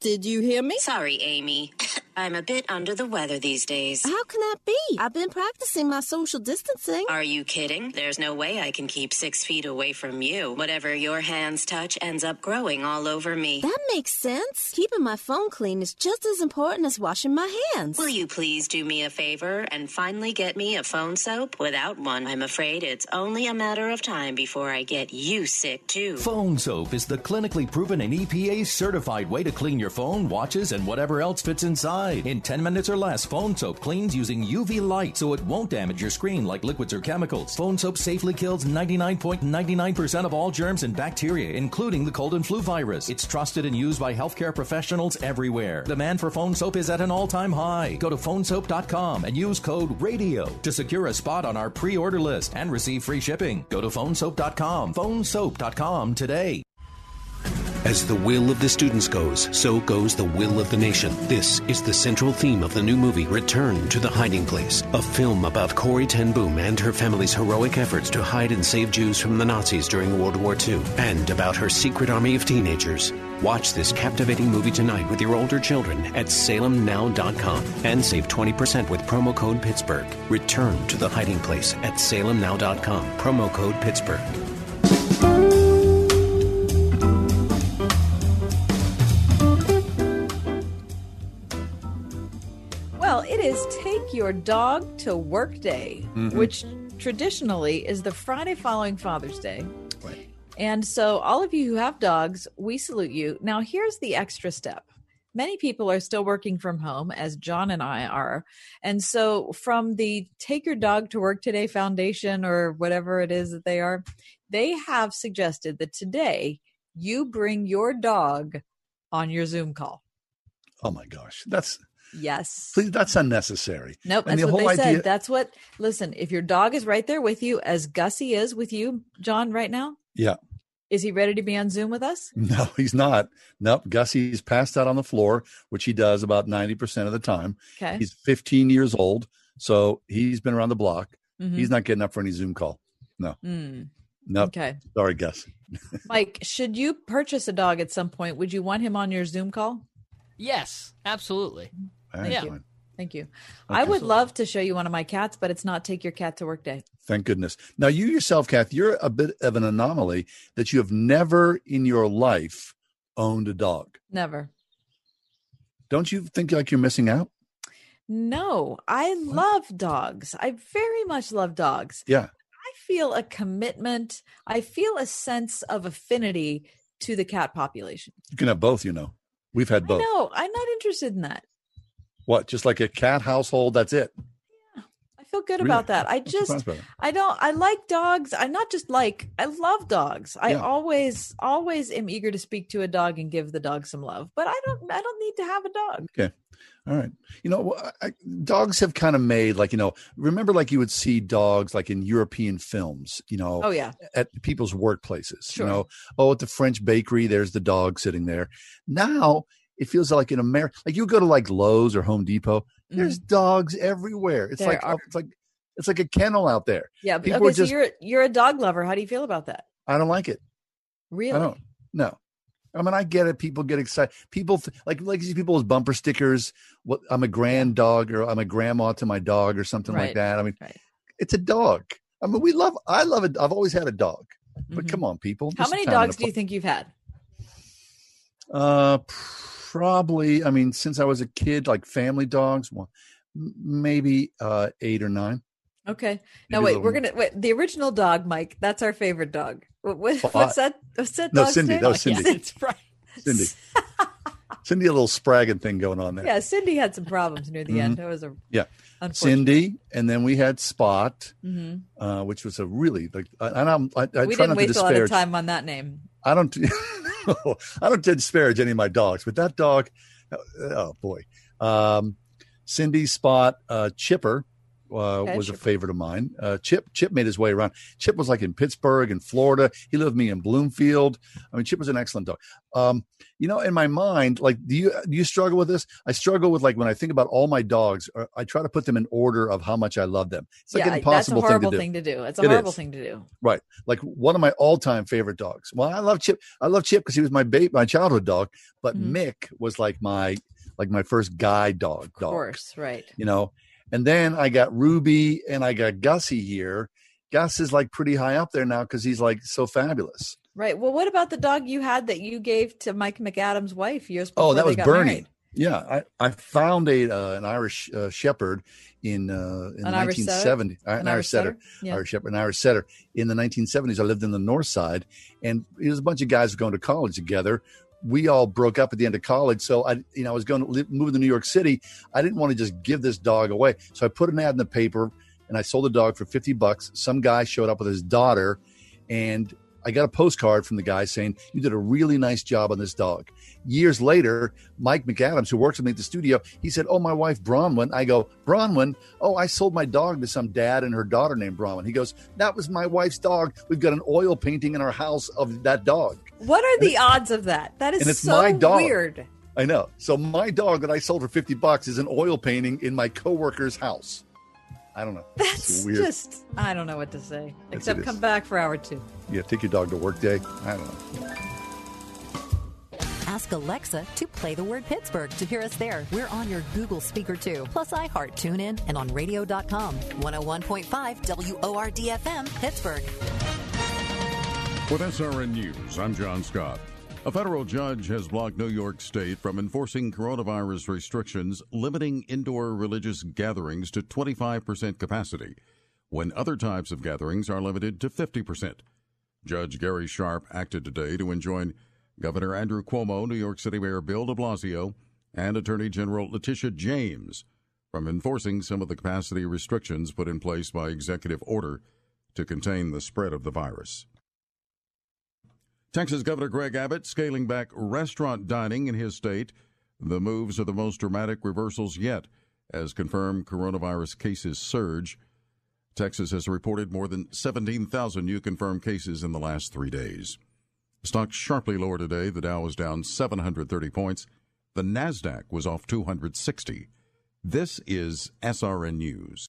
Did you hear me? Sorry, Amy. I'm a bit under the weather these days. How can that be? I've been practicing my social distancing. Are you kidding? There's no way I can keep six feet away from you. Whatever your hands touch ends up growing all over me. That makes sense. Keeping my phone clean is just as important as washing my hands. Will you please do me a favor and finally get me a phone soap? Without one, I'm afraid it's only a matter of time before I get you sick too. Phone soap is the clinically proven and EPA certified way to clean your phone, watches, and whatever else fits inside. In 10 minutes or less, phone soap cleans using UV light so it won't damage your screen like liquids or chemicals. Phone soap safely kills 99.99% of all germs and bacteria, including the cold and flu virus. It's trusted and used by healthcare professionals everywhere. Demand for phone soap is at an all time high. Go to phonesoap.com and use code RADIO to secure a spot on our pre order list and receive free shipping. Go to phonesoap.com. Phonesoap.com today. As the will of the students goes, so goes the will of the nation. This is the central theme of the new movie Return to the Hiding Place, a film about Corrie ten Boom and her family's heroic efforts to hide and save Jews from the Nazis during World War II, and about her secret army of teenagers. Watch this captivating movie tonight with your older children at salemnow.com and save 20% with promo code Pittsburgh. Return to the Hiding Place at salemnow.com, promo code Pittsburgh. Is Take Your Dog to Work Day, Mhm. which traditionally is the Friday following Father's Day. Right. And so, all of you who have dogs, we salute you. Now, here's the extra step. Many people are still working from home, as John and I are. And so, from the Take Your Dog to Work Today Foundation or whatever it is that they are, they have suggested that today you bring your dog on your Zoom call. Oh my gosh. That's Yes. please that's unnecessary. Nope, And that's the what whole they idea said. That's what. Listen, if your dog is right there with you, as Gussie is with you, John, right now, Yeah. is he ready to be on Zoom with us? No, he's not. Nope. Gussie's passed out on the floor, which he does about 90% of the time. Okay. He's 15 years old. So he's been around the block. Mhm. He's not getting up for any Zoom call. No. Hmm. Nope. Okay. Sorry, Gus. Mike, should you purchase a dog at some point? Would you want him on your Zoom call? Yes, absolutely. Thank yeah. you. Thank you. I would love to show you one of my cats, but it's not take your cat to work day. Thank goodness. Now, you yourself, Kath, you're a bit of an anomaly that you have never in your life owned a dog. Never. Don't you think like you're missing out? No, I love dogs. I very much love dogs. Yeah. I feel a commitment. I feel a sense of affinity to the cat population. You can have both, you know. We've had both. No, I'm not interested in that. What? Just like a cat household, that's it. yeah, I feel good Really? about that. I just surprised by that. I don't I like dogs. i'm not just like I love dogs. I Yeah. always always am eager to speak to a dog and give the dog some love. But I don't I don't need to have a dog. Okay. All right. You know, I- dogs have kind of made like, you know, remember like you would see dogs like in European films, you know, Oh, yeah. at people's workplaces, Sure. you know, oh, at the French bakery, there's the dog sitting there. Now it feels like in America, like you go to like Lowe's or Home Depot, there's dogs everywhere. It's. There like, are. it's like, it's like a kennel out there. Yeah, People okay, are so just, you're you're a dog lover. How do you feel about that? I don't like it. Really? I don't. No. I mean, I get it. People get excited. People th- like like these people with bumper stickers. What I'm a grand dog, or I'm a grandma to my dog, or something like that. I mean, it's a dog. I mean, we love. I love it. I've always had a dog. But come on, people. Mm-hmm. How many dogs do you think you've had? Uh, probably. I mean, since I was a kid, like family dogs, well, maybe uh eight or nine. Okay. Now Maybe wait, we're gonna wait. The original dog, Mike. That's our favorite dog. What, what- Spot. what's that? What's that No, Cindy. name? That was Cindy. It's right. Cindy. Cindy, a little spragging thing going on there. Yeah, Cindy had some problems near the Mhm. end. That was a Yeah. Cindy, and then we had Spot, Mhm. uh, which was a really like, and I'm, I, I we try didn't not to waste a lot of time on that name. I don't, I don't disparage any of my dogs, but that dog, oh boy. Um, Cindy Spot uh, Chipper uh, was a favorite of mine. Uh, Chip Chip made his way around. Chip was like in Pittsburgh and Florida. He lived with me in Bloomfield. I mean, Chip was an excellent dog. Um, you know, in my mind, like, do you do you struggle with this? I struggle with like when I think about all my dogs. uh, I try to put them in order of how much I love them. It's like yeah, an impossible that's a horrible thing to do. It's a It horrible is. thing to do. Right. Like one of my all-time favorite dogs. Well, I love Chip. I love Chip because he was my baby, my childhood dog. But Mhm. Mick was like my like my first guide dog. Of dog. course, right. You know. And then I got Ruby and I got Gussie here. Gus is like pretty high up there now because he's like so fabulous. Right. Well, what about the dog you had that you gave to Mike McAdams' wife years before Oh, that was Bernie. married? Yeah, I, I found a uh, an Irish uh, Shepherd in uh, in An the Irish setter? uh, An An, Irish Irish setter, setter? Yeah. Irish Shepherd, an Irish setter. In the 1970s, I lived in the North Side, and it was a bunch of guys going to college together. We all broke up at the end of college, so I, you know, I was going to live, move to New York City. I didn't want to just give this dog away, so I put an ad in the paper, and I sold the dog for 50 bucks. Some guy showed up with his daughter, and I got a postcard from the guy saying, You did a really nice job on this dog. Years later, Mike McAdams, who works with me at the studio, he said, Oh, my wife, Bronwyn. I go, Bronwyn? Oh, I sold my dog to some dad and her daughter named Bronwyn. He goes, That was my wife's dog. We've got an oil painting in our house of that dog. What are the odds of that? That is and it's so my dog. weird. I know. So my dog that I sold for 50 bucks is an oil painting in my coworker's house. I don't know. That's It's weird. just I don't know what to say. Yes, Except come back for hour two. Yeah, take your dog to work day. I don't know. Ask Alexa to play the word Pittsburgh to hear us there. We're on your Google speaker too. Plus iHeart, TuneIn, and on radio.com. 101.5 WORD FM, Pittsburgh. With SRN News, I'm John Scott. A federal judge has blocked New York State from enforcing coronavirus restrictions limiting indoor religious gatherings to 25% capacity, when other types of gatherings are limited to 50%. Judge Gary Sharpe acted today to enjoin Governor Andrew Cuomo, New York City Mayor Bill de Blasio, and Attorney General Letitia James from enforcing some of the capacity restrictions put in place by executive order to contain the spread of the virus. Texas Governor Greg Abbott scaling back restaurant dining in his state. The moves are the most dramatic reversals yet as confirmed coronavirus cases surge. Texas has reported more than 17,000 new confirmed cases in the last three days. Stocks sharply lower today. The Dow was down 730 points. The NASDAQ was off 260. This is SRN News.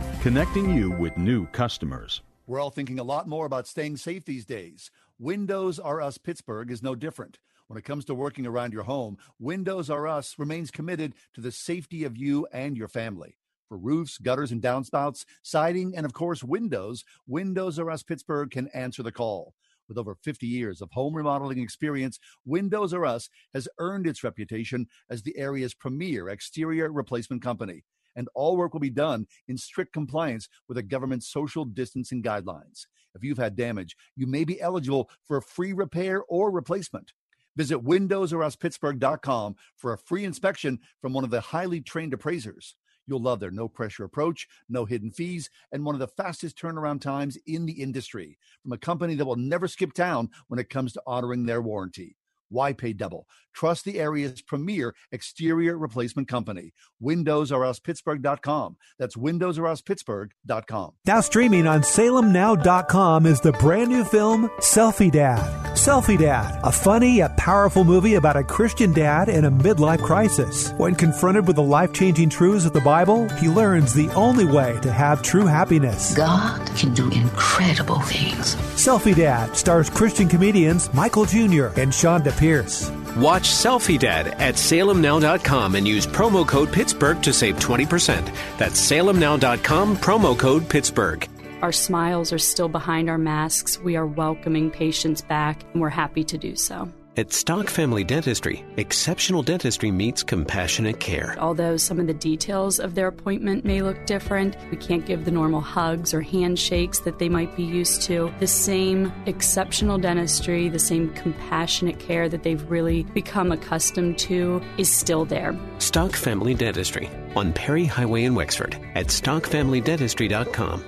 connecting you with new customers. We're all thinking a lot more about staying safe these days. Windows R Us Pittsburgh is no different. When it comes to working around your home, Windows R Us remains committed to the safety of you and your family. For roofs, gutters, and downspouts, siding, and of course, windows, Windows R Us Pittsburgh can answer the call. With over 50 years of home remodeling experience, Windows R Us has earned its reputation as the area's premier exterior replacement company. And all work will be done in strict compliance with the government's social distancing guidelines. If you've had damage, you may be eligible for a free repair or replacement. Visit windowsoruspittsburgh.com for a free inspection from one of the highly trained appraisers. You'll love their no pressure approach, no hidden fees, and one of the fastest turnaround times in the industry from a company that will never skip town when it comes to honoring their warranty. Why pay double? Trust the area's premier exterior replacement company. WindowsRUsPittsburgh.com. That's WindowsRUsPittsburgh.com. Now streaming on salemnow.com is the brand new film Selfie Dad. Selfie Dad, a funny yet powerful movie about a Christian dad in a midlife crisis. When confronted with the life-changing truths of the Bible, he learns the only way to have true happiness. God can do incredible things. Selfie Dad stars Christian comedians Michael Jr. and Sean Chonda Pierce. Watch Selfie Dad at salemnow.com and use promo code Pittsburgh to save 20%. That's salemnow.com, promo code Pittsburgh. Our smiles are still behind our masks. We are welcoming patients back, and we're happy to do so. At Stock Family Dentistry, exceptional dentistry meets compassionate care. Although some of the details of their appointment may look different, we can't give the normal hugs or handshakes that they might be used to. The same exceptional dentistry, the same compassionate care that they've really become accustomed to is still there. Stock Family Dentistry on Perry Highway in Wexford at stockfamilydentistry.com.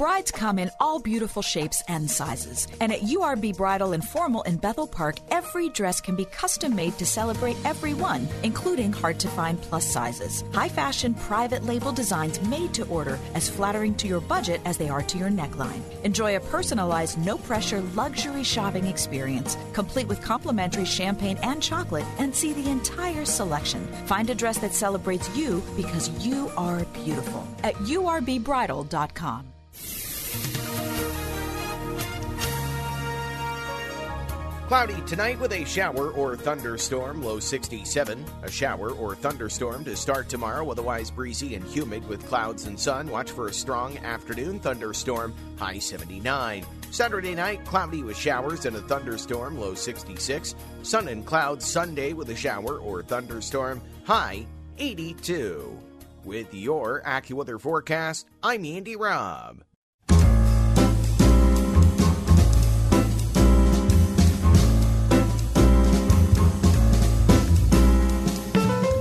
Brides come in all beautiful shapes and sizes. And at URB Bridal and Formal in Bethel Park, every dress can be custom made to celebrate everyone, including hard to find plus sizes. High fashion private label designs made to order, as flattering to your budget as they are to your neckline. Enjoy a personalized, no pressure luxury shopping experience, complete with complimentary champagne and chocolate, and see the entire selection. Find a dress that celebrates you because you are beautiful at urbbridal.com. Cloudy tonight with a shower or thunderstorm, low 67. A shower or thunderstorm to start tomorrow, otherwise breezy and humid with clouds and sun. Watch for a strong afternoon thunderstorm, high 79. Saturday night, cloudy with showers and a thunderstorm, low 66. Sun and clouds Sunday with a shower or thunderstorm, high 82. With your AccuWeather forecast, I'm Andy Robb.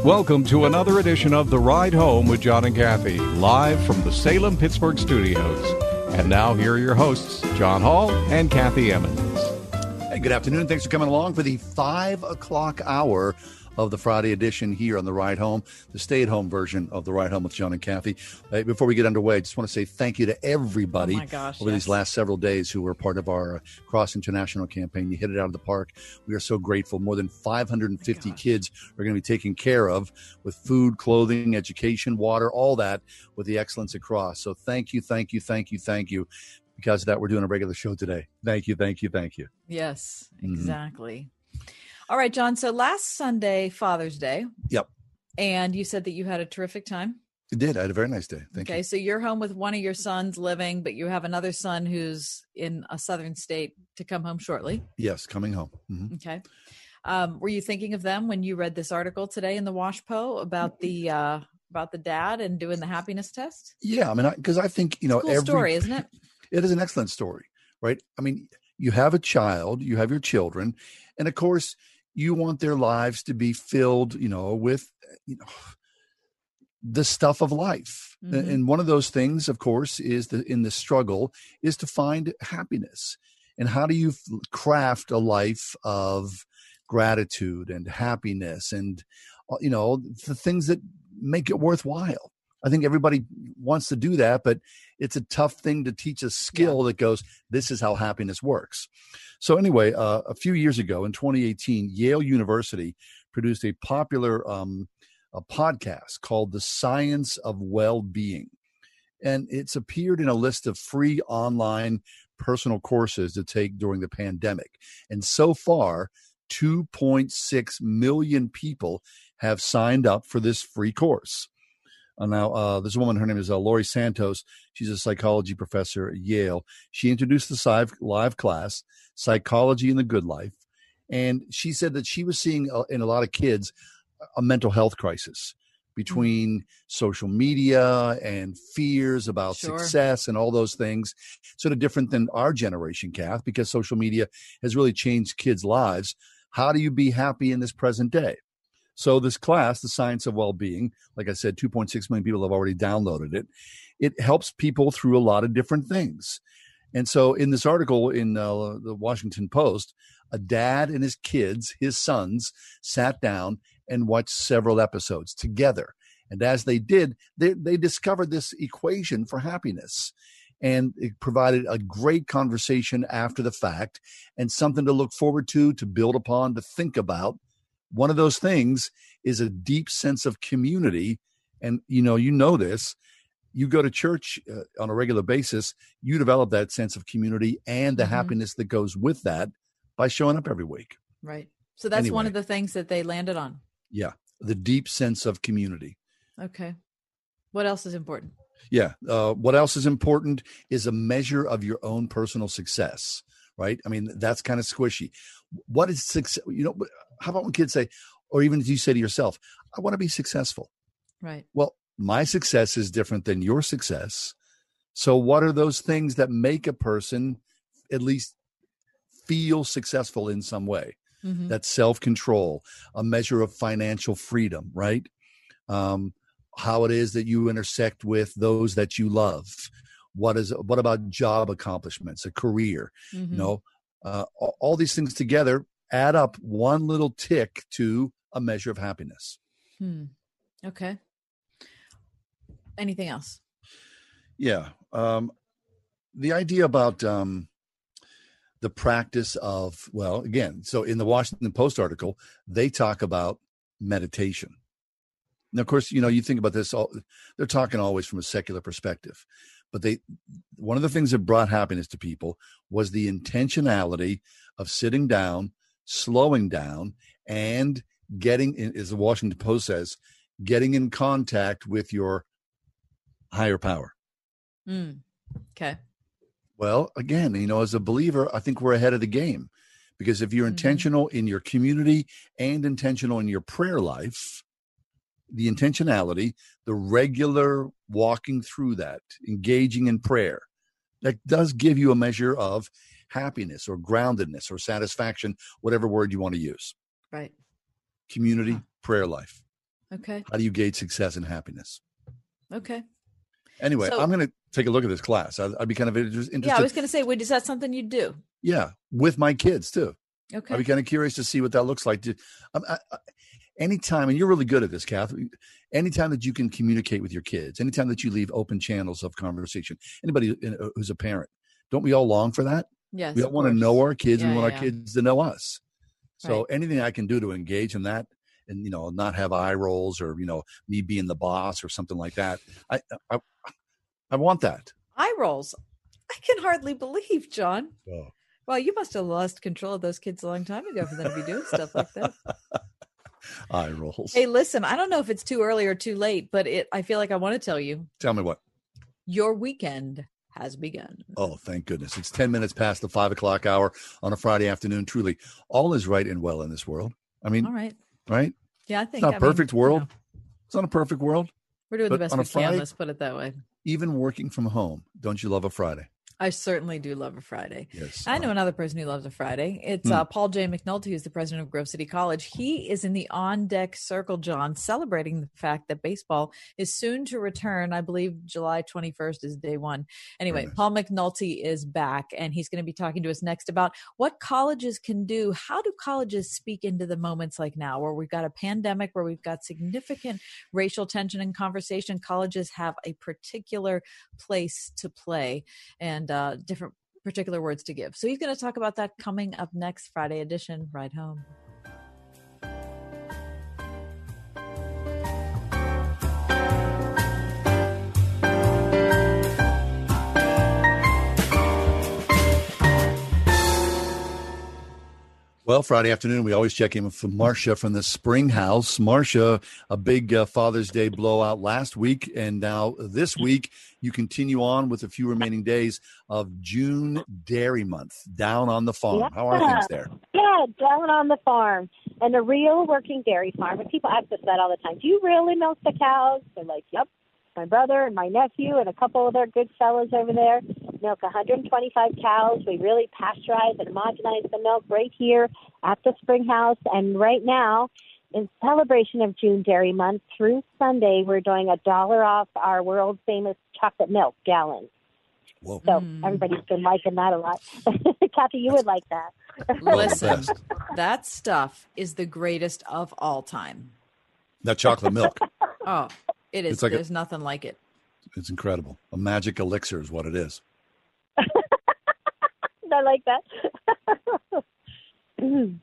Welcome to another edition of The Ride Home with John and Kathy, live from the Salem Pittsburgh studios. And now, here are your hosts, John Hall and Kathy Emmons. Hey, good afternoon. Thanks for coming along for the five o'clock hour of the Friday edition here on the Ride Home, the stay at home version of the Ride Home with John and Kathy. Before we get underway, I just want to say thank you to everybody oh gosh, over yes. these last several days who were part of our uh, Cross International campaign. You hit it out of the park. We are so grateful. More than 550 kids are going to be taken care of with food, clothing, education, water, all that with the Excellence Across. So thank you, thank you, thank you, thank you. Because of that, we're doing a regular show today. Thank you, thank you, thank you. Yes, Mhm. exactly. All right, John. So last Sunday, Father's Day, Yep, and you said that you had a terrific time. it did. I had a very nice day. Thank okay, so you're home with one of your sons living, but you have another son who's in a southern state to come home shortly. Yes, coming home. Mhm. Okay. Um, were you thinking of them when you read this article today in the Washpo about the uh, about the dad and doing the happiness test? Yeah, I mean, because I, think you know Cool every story, isn't it? It is an excellent story, right? I mean, you have a child, you have your children, and of course, you want their lives to be filled, you know, with you know the stuff of life. Mhm. And one of those things, of course, is the in the struggle is to find happiness. And how do you f- craft a life of gratitude and happiness and uh, you know the things that make it worthwhile? I think everybody wants to do that, but it's a tough thing to teach a skill that goes, this is how happiness works. So, anyway, uh, a few years ago in 2018, Yale University produced a popular um, a podcast called The Science of Well Being. And it's appeared in a list of free online personal courses to take during the pandemic. And so far, 2.6 million people have signed up for this free course. Uh, now, uh, this woman, her name is uh, Laurie Santos. She's a psychology professor at Yale. She introduced the live, live class, Psychology in the Good Life. And she said that she was seeing uh, in a lot of kids a mental health crisis between social media and fears about Sure. success and all those things. Sort of different than our generation, Kath, because social media has really changed kids' lives. How do you be happy in this present day? So this class, the science of well-being, like I said, 2.6 million people have already downloaded it. It helps people through a lot of different things. And so in this article in uh, the Washington Post, a dad and his kids, his sons, sat down and watched several episodes together. And as they did, they, they discovered this equation for happiness. And it provided a great conversation after the fact and something to look forward to, to build upon, to think about one of those things is a deep sense of community and you know you know this you go to church uh, on a regular basis you develop that sense of community and the Mhm. happiness that goes with that by showing up every week Right. So that's one of the things that they landed on. yeah the deep sense of community Okay. What else is important? yeah uh, what else is important is a measure of your own personal success right? I mean, that's kind of squishy. What is success? You know, how about when kids say, or even you say to yourself, I want to be successful. Right. Well, my success is different than your success. So, what are those things that make a person at least feel successful in some way? Mhm. That's self control, a measure of financial freedom, right? Um, how it is that you intersect with those that you love. What is what about job accomplishments, a career? Mhm. You know, uh, all, these things together add up one little tick to a measure of happiness. Hmm. Okay. Anything else? Yeah. Um, the idea about um, the practice of, well, again, so in the Washington Post article, they talk about meditation. Now, of course, you know, you think about this, all, they're talking always from a secular perspective. But they, one of the things that brought happiness to people was the intentionality of sitting down, slowing down, and getting, in- as the Washington Post says, getting in contact with your higher power. Hmm. Okay. Well, again, you know, as a believer, I think we're ahead of the game because if you're intentional in your community and intentional in your prayer life, the intentionality, the regular walking through that, engaging in prayer, that does give you a measure of happiness or groundedness or satisfaction, whatever word you want to use. Right. Community, prayer life. Okay. How do you gauge success and happiness? Okay. Anyway, So- I'm going to take a look at this class. I'd, I'd be kind of interested. Yeah, I was going to say, wait, is that something you'd do? Yeah, with my kids too. Okay. I'd be kind of curious to see what that looks like. I, I, anytime, and you're really good at this, Kath. Anytime that you can communicate with your kids, anytime that you leave open channels of conversation, anybody uh, who's a parent, don't we all long for that? Yes, we all want to know our kids. and we want yeah, our kids to know us. So Right. anything I can do to engage in that, and you know, not have eye rolls or you know me being the boss or something like that. I I, I want that. Eye rolls. I can hardly believe, John. Oh. Well, you must have lost control of those kids a long time ago for them to be doing stuff like that. Eye rolls. Hey, listen, I don't know if it's too early or too late, but it I feel like I want to tell you Tell me what. your weekend has begun. Oh, thank goodness. It's 10 minutes past the five o'clock hour on a Friday afternoon. Truly, all is right and well in this world. I mean, All right. right? Yeah, I think. It's not I a mean, perfect you world. It's not a perfect world. we're doing the best we Friday- can. Let's put it that way. Even working from home, don't you love a Friday? I certainly do love a Friday. Yes. I know another person who loves a Friday. It's Hmm. uh, Paul J. McNulty, who's the president of Grove City College. He is in the on deck circle, John, celebrating the fact that baseball is soon to return. I believe July 21st is day one. Anyway, Paul McNulty is back, and he's going to be talking to us next about what colleges can do. How do colleges speak into the moments like now, where we've got a pandemic, where we've got significant racial tension and conversation? Colleges have a particular place to play and uh, different particular words to give. So he's going to talk about that coming up next Friday edition, Ride Home. Well, Friday afternoon, we always check in with Marcia from the Spring House. Marcia, a big uh, Father's Day blowout last week, and now this week you continue on with a few remaining days of June Dairy Month down on the farm. How are things there? Yeah, down on the farm. And a real working dairy farm. And people ask us that all the time. Do you really milk the cows? They're like, Yep. My brother and my nephew and a couple of their good fellows over there milk 125 cows. We really pasteurize and homogenize the milk right here at the Spring House. And right now, in celebration of June Dairy Month through Sunday, we're doing a dollar off our world famous chocolate milk gallon. Whoa. So mm. everybody's been liking that a lot. Kathy, you would like that. Listen, that stuff is the greatest of all time. That chocolate milk. Oh, it is. It's like a- There's nothing like it. It's incredible. A magic elixir is what it is. I like that.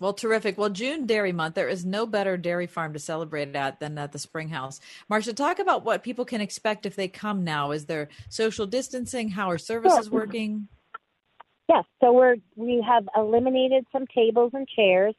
Well, terrific. Well, June Dairy Month, there is no better dairy farm to celebrate at than at the Spring House. Marcia, talk about what people can expect if they come now. Is there social distancing? How are services working? Yes, so we're we have eliminated some tables and chairs,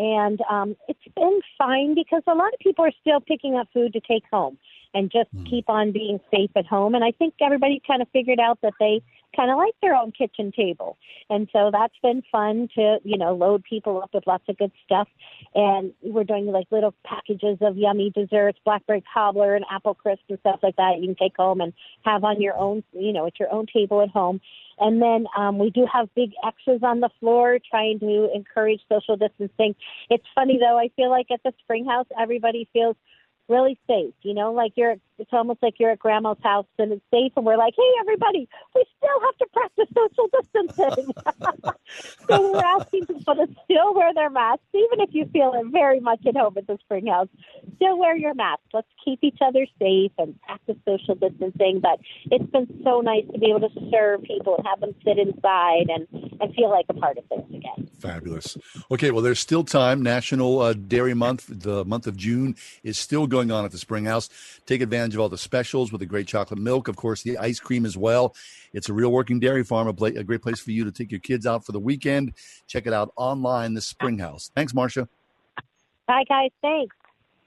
and um, it's been fine because a lot of people are still picking up food to take home. And just keep on being safe at home. And I think everybody kind of figured out that they kind of like their own kitchen table. And so that's been fun to, you know, load people up with lots of good stuff. And we're doing like little packages of yummy desserts, blackberry cobbler and apple crisp and stuff like that you can take home and have on your own, you know, at your own table at home. And then um, we do have big X's on the floor trying to encourage social distancing. It's funny though, I feel like at the spring house, everybody feels really safe. You know, like you're it's almost like you're at grandma's house and it's safe and we're like, Hey everybody, we still have to practice social distancing. so we're asking people to still wear their masks, even if you feel it very much at home at the spring house. Still wear your mask. Let's keep each other safe and practice social distancing. But it's been so nice to be able to serve people and have them sit inside and, and feel like a part of things again. Fabulous. Okay, well, there's still time. National uh, Dairy Month, the month of June, is still going on at the Spring House. Take advantage of all the specials with the great chocolate milk, of course, the ice cream as well. It's a real working dairy farm, a, a great place for you to take your kids out for the weekend. Check it out online, the Spring House. Thanks, Marcia. Bye, guys. Thanks.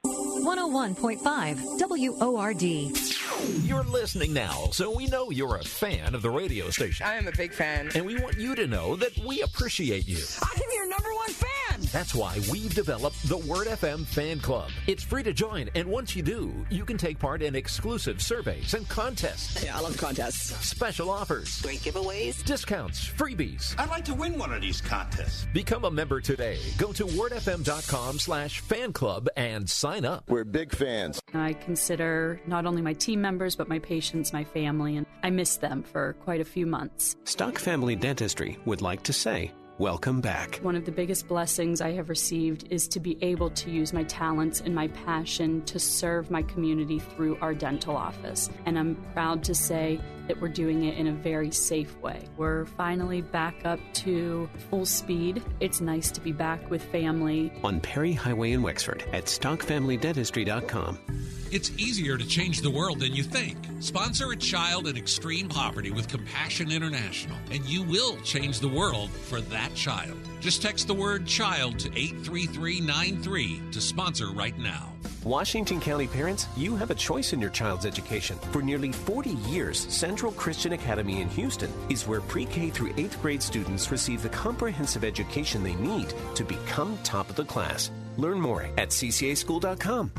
101.5 WORD. You're listening now, so we know you're a fan of the radio station. I am a big fan. And we want you to know that we appreciate you. I am your number one fan. That's why we've developed the Word FM Fan Club. It's free to join, and once you do, you can take part in exclusive surveys and contests. Yeah, I love contests. Special offers. Great giveaways. Discounts. Freebies. I'd like to win one of these contests. Become a member today. Go to wordfm.com slash fan club and sign up. We're big fans. I consider not only my team members, but my patients, my family, and I miss them for quite a few months. Stock Family Dentistry would like to say, Welcome back. One of the biggest blessings I have received is to be able to use my talents and my passion to serve my community through our dental office. And I'm proud to say that we're doing it in a very safe way. We're finally back up to full speed. It's nice to be back with family. On Perry Highway in Wexford at stockfamilydentistry.com. It's easier to change the world than you think. Sponsor a child in extreme poverty with Compassion International, and you will change the world for that child. Just text the word child to 83393 to sponsor right now. Washington County parents, you have a choice in your child's education. For nearly 40 years, Central Christian Academy in Houston is where pre K through 8th grade students receive the comprehensive education they need to become top of the class. Learn more at ccaschool.com.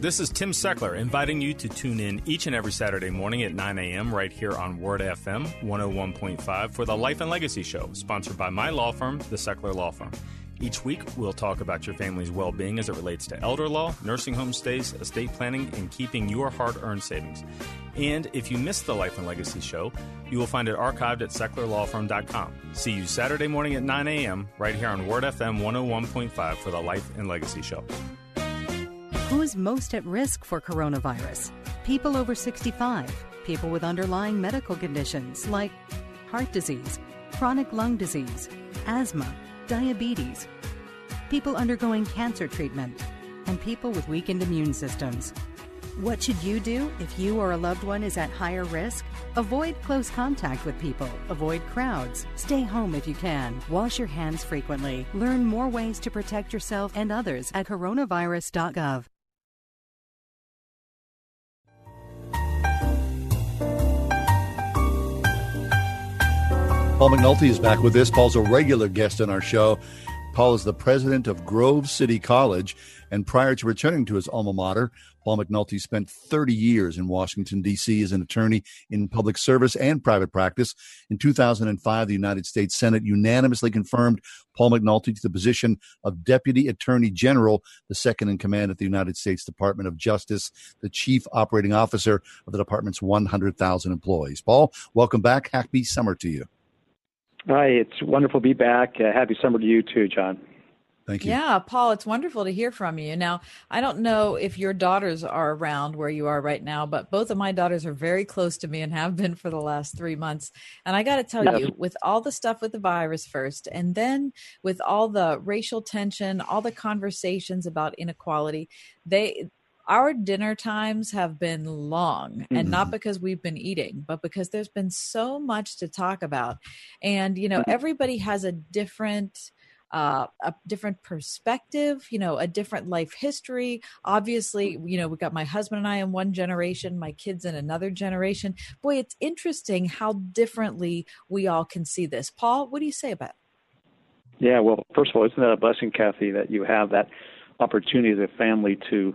This is Tim Seckler inviting you to tune in each and every Saturday morning at 9 a.m. right here on Word FM 101.5 for the Life and Legacy Show, sponsored by my law firm, the Seckler Law Firm. Each week, we'll talk about your family's well being as it relates to elder law, nursing home stays, estate planning, and keeping your hard earned savings. And if you missed the Life and Legacy show, you will find it archived at SecklerLawFirm.com. See you Saturday morning at 9 a.m. right here on Word FM 101.5 for the Life and Legacy show. Who is most at risk for coronavirus? People over 65, people with underlying medical conditions like heart disease, chronic lung disease, asthma, diabetes, people undergoing cancer treatment, and people with weakened immune systems. What should you do if you or a loved one is at higher risk? Avoid close contact with people, avoid crowds, stay home if you can, wash your hands frequently, learn more ways to protect yourself and others at coronavirus.gov. Paul McNulty is back with this. Paul's a regular guest on our show. Paul is the president of Grove City College, and prior to returning to his alma mater, Paul McNulty spent 30 years in Washington, D.C. as an attorney in public service and private practice. In 2005, the United States Senate unanimously confirmed Paul McNulty to the position of Deputy Attorney General, the second in command at the United States Department of Justice, the chief operating officer of the department's 100,000 employees. Paul, welcome back. Happy summer to you. Hi, it's wonderful to be back. Uh, happy summer to you too, John. Thank you. Yeah, Paul, it's wonderful to hear from you. Now, I don't know if your daughters are around where you are right now, but both of my daughters are very close to me and have been for the last three months. And I got to tell yes. you, with all the stuff with the virus first, and then with all the racial tension, all the conversations about inequality, they our dinner times have been long mm-hmm. and not mm-hmm. because we've been eating but because there's been so much to talk about and you know mm-hmm. everybody has a different uh, a different perspective, you know, a different life history. Obviously, you know, we got my husband and I in one generation, my kids in another generation. Boy, it's interesting how differently we all can see this. Paul, what do you say about it? Yeah, well, first of all, isn't that a blessing, Kathy, that you have that opportunity as a family to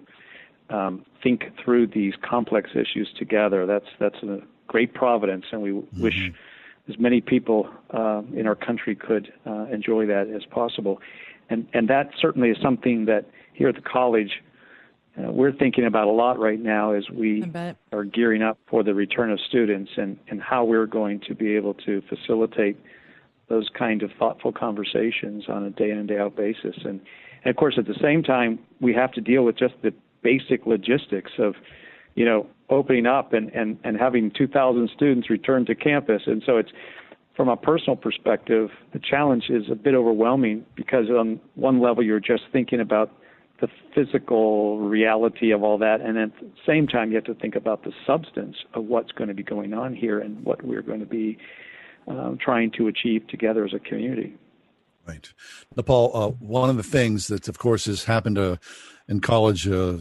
um, think through these complex issues together? That's that's a great providence, and we mm-hmm. wish as many people uh, in our country could uh, enjoy that as possible. And and that certainly is something that here at the college uh, we're thinking about a lot right now as we are gearing up for the return of students and, and how we're going to be able to facilitate those kind of thoughtful conversations on a day in and day out basis. And, and of course, at the same time, we have to deal with just the basic logistics of, you know, opening up and, and, and having 2,000 students return to campus. And so it's, from a personal perspective, the challenge is a bit overwhelming because on one level, you're just thinking about the physical reality of all that, and at the same time, you have to think about the substance of what's going to be going on here and what we're going to be um, trying to achieve together as a community. Right. Now, Paul, uh, one of the things that, of course, has happened uh, in college, uh,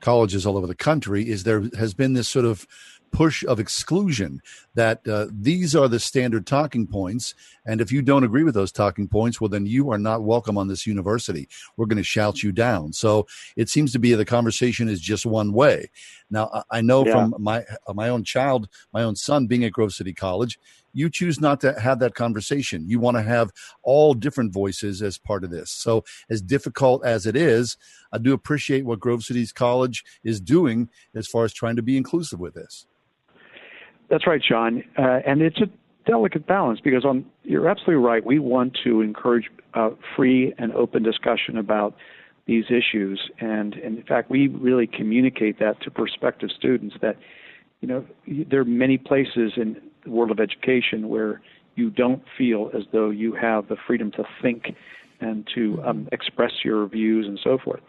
colleges all over the country is there has been this sort of push of exclusion that uh, these are the standard talking points. And if you don't agree with those talking points, well, then you are not welcome on this university. We're going to shout you down. So it seems to be the conversation is just one way. Now, I know yeah. from my my own child, my own son being at Grove City College, you choose not to have that conversation. You want to have all different voices as part of this. So, as difficult as it is, I do appreciate what Grove City's College is doing as far as trying to be inclusive with this. That's right, John. Uh, and it's a delicate balance because on, you're absolutely right. We want to encourage uh, free and open discussion about these issues. And, and in fact, we really communicate that to prospective students that, you know, there are many places in the world of education where you don't feel as though you have the freedom to think and to um, express your views and so forth.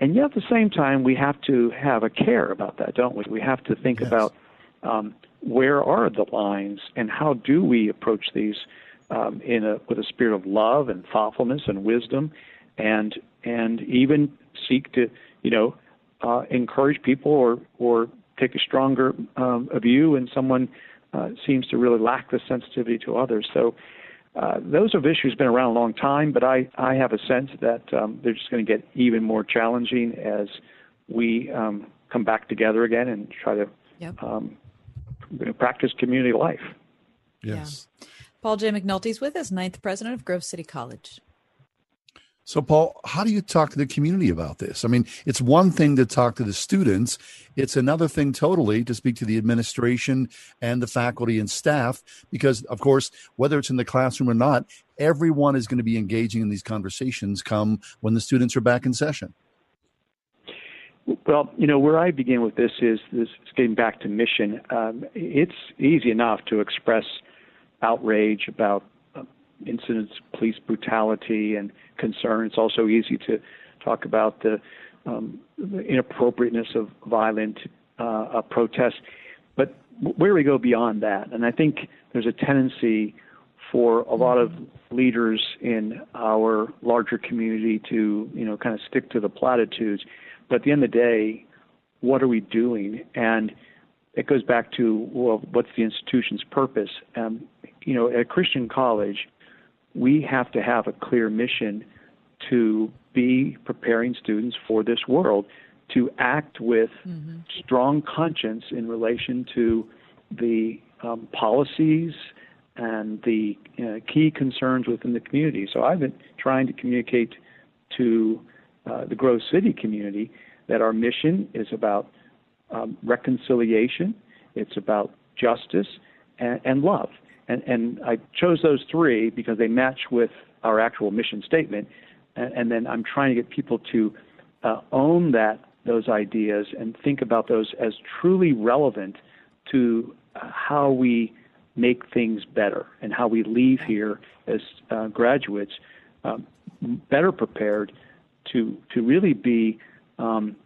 And yet, at the same time, we have to have a care about that, don't we? We have to think yes. about um, where are the lines and how do we approach these um, in a with a spirit of love and thoughtfulness and wisdom, and and even seek to you know uh, encourage people or or take a stronger um, view when someone uh, seems to really lack the sensitivity to others. So. Uh, those of issues been around a long time, but I, I have a sense that um, they're just going to get even more challenging as we um, come back together again and try to yep. um, practice community life. Yes. Yeah. Paul J. McNulty is with us, ninth president of Grove City College. So, Paul, how do you talk to the community about this? I mean, it's one thing to talk to the students, it's another thing totally to speak to the administration and the faculty and staff, because, of course, whether it's in the classroom or not, everyone is going to be engaging in these conversations come when the students are back in session. Well, you know, where I begin with this is this getting back to mission. Um, it's easy enough to express outrage about incidents of police brutality and concern. It's also easy to talk about the, um, the inappropriateness of violent uh, protests. But where do we go beyond that? And I think there's a tendency for a lot of leaders in our larger community to, you know, kind of stick to the platitudes but at the end of the day, what are we doing? And it goes back to well, what's the institution's purpose? Um, you know, at a Christian college, we have to have a clear mission to be preparing students for this world, to act with mm-hmm. strong conscience in relation to the um, policies and the uh, key concerns within the community. So I've been trying to communicate to uh, the Grove City community that our mission is about um, reconciliation, it's about justice, and, and love. And, and, I chose those three because they match with our actual mission statement. And, and then I'm trying to get people to uh, own that those ideas and think about those as truly relevant to uh, how we make things better and how we leave here as uh, graduates um, better prepared to to really be um,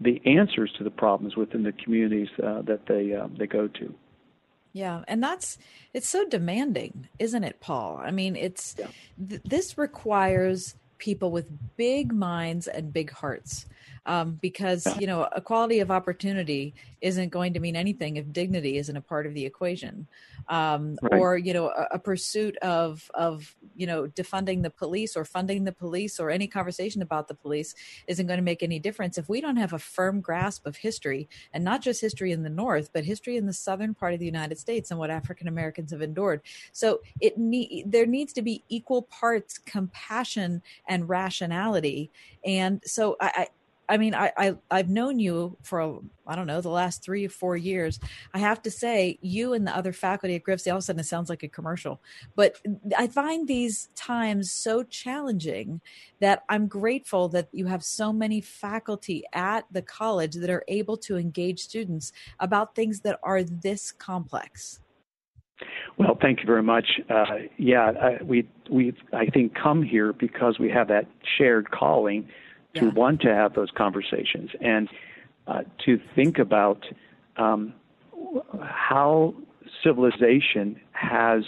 the answers to the problems within the communities uh, that they uh, they go to. Yeah, and that's it's so demanding, isn't it, Paul? I mean, it's th- this requires people with big minds and big hearts. Um, because you know equality of opportunity isn't going to mean anything if dignity isn't a part of the equation um, Right. or you know a, a pursuit of of you know defunding the police or funding the police or any conversation about the police isn't going to make any difference if we don't have a firm grasp of history and not just history in the north but history in the southern part of the united states and what african americans have endured. So it need there needs to be equal parts compassion and rationality. And so i, I mean, I, I I've known you for I don't know the last three or four years. I have to say, you and the other faculty at Griffsey, all of a sudden it sounds like a commercial, but I find these times so challenging that I'm grateful that you have so many faculty at the college that are able to engage students about things that are this complex. Well, thank you very much. Uh, yeah, I, we we I think come here because we have that shared calling to want to have those conversations and uh, to think about um, how civilization has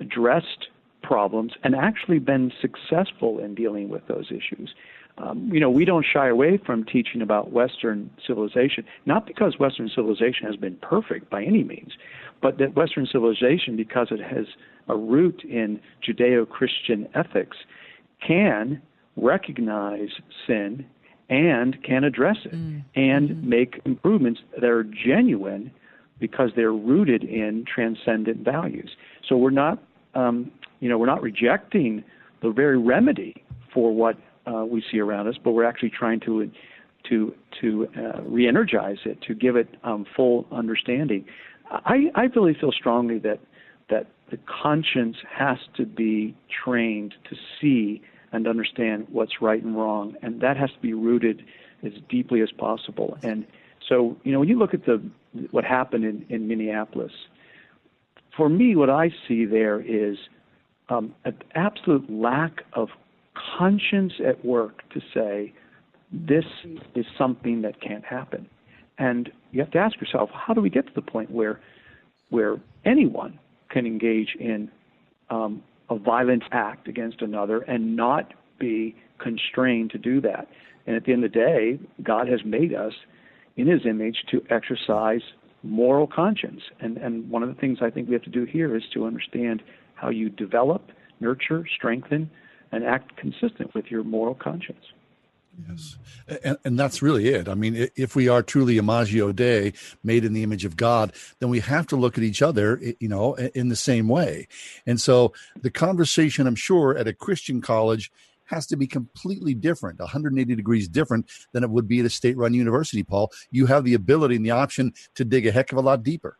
addressed problems and actually been successful in dealing with those issues. Um, you know, we don't shy away from teaching about Western civilization, not because Western civilization has been perfect by any means, but that Western civilization, because it has a root in Judeo Christian ethics, can recognize sin and can address it and make improvements that are genuine because they're rooted in transcendent values. So we're not, um, you know, we're not rejecting the very remedy for what uh, we see around us, but we're actually trying to to to uh, re-energize it, to give it um, full understanding. I, I really feel strongly that that the conscience has to be trained to see and understand what's right and wrong, and that has to be rooted as deeply as possible. And so, you know, when you look at the what happened in, in Minneapolis, for me, what I see there is um, an absolute lack of conscience at work to say this is something that can't happen. And you have to ask yourself, how do we get to the point where where anyone can engage in um, a violent act against another and not be constrained to do that? And at the end of the day, God has made us in His image to exercise moral conscience. And and one of the things I think we have to do here is to understand how you develop, nurture, strengthen, and act consistent with your moral conscience. Yes. And, and that's really it. I mean, if we are truly imago Dei, made in the image of God, then we have to look at each other, you know, in the same way. And so the conversation, I'm sure, at a Christian college has to be completely different, 180 degrees different than it would be at a state run university, Paul. You have the ability and the option to dig a heck of a lot deeper.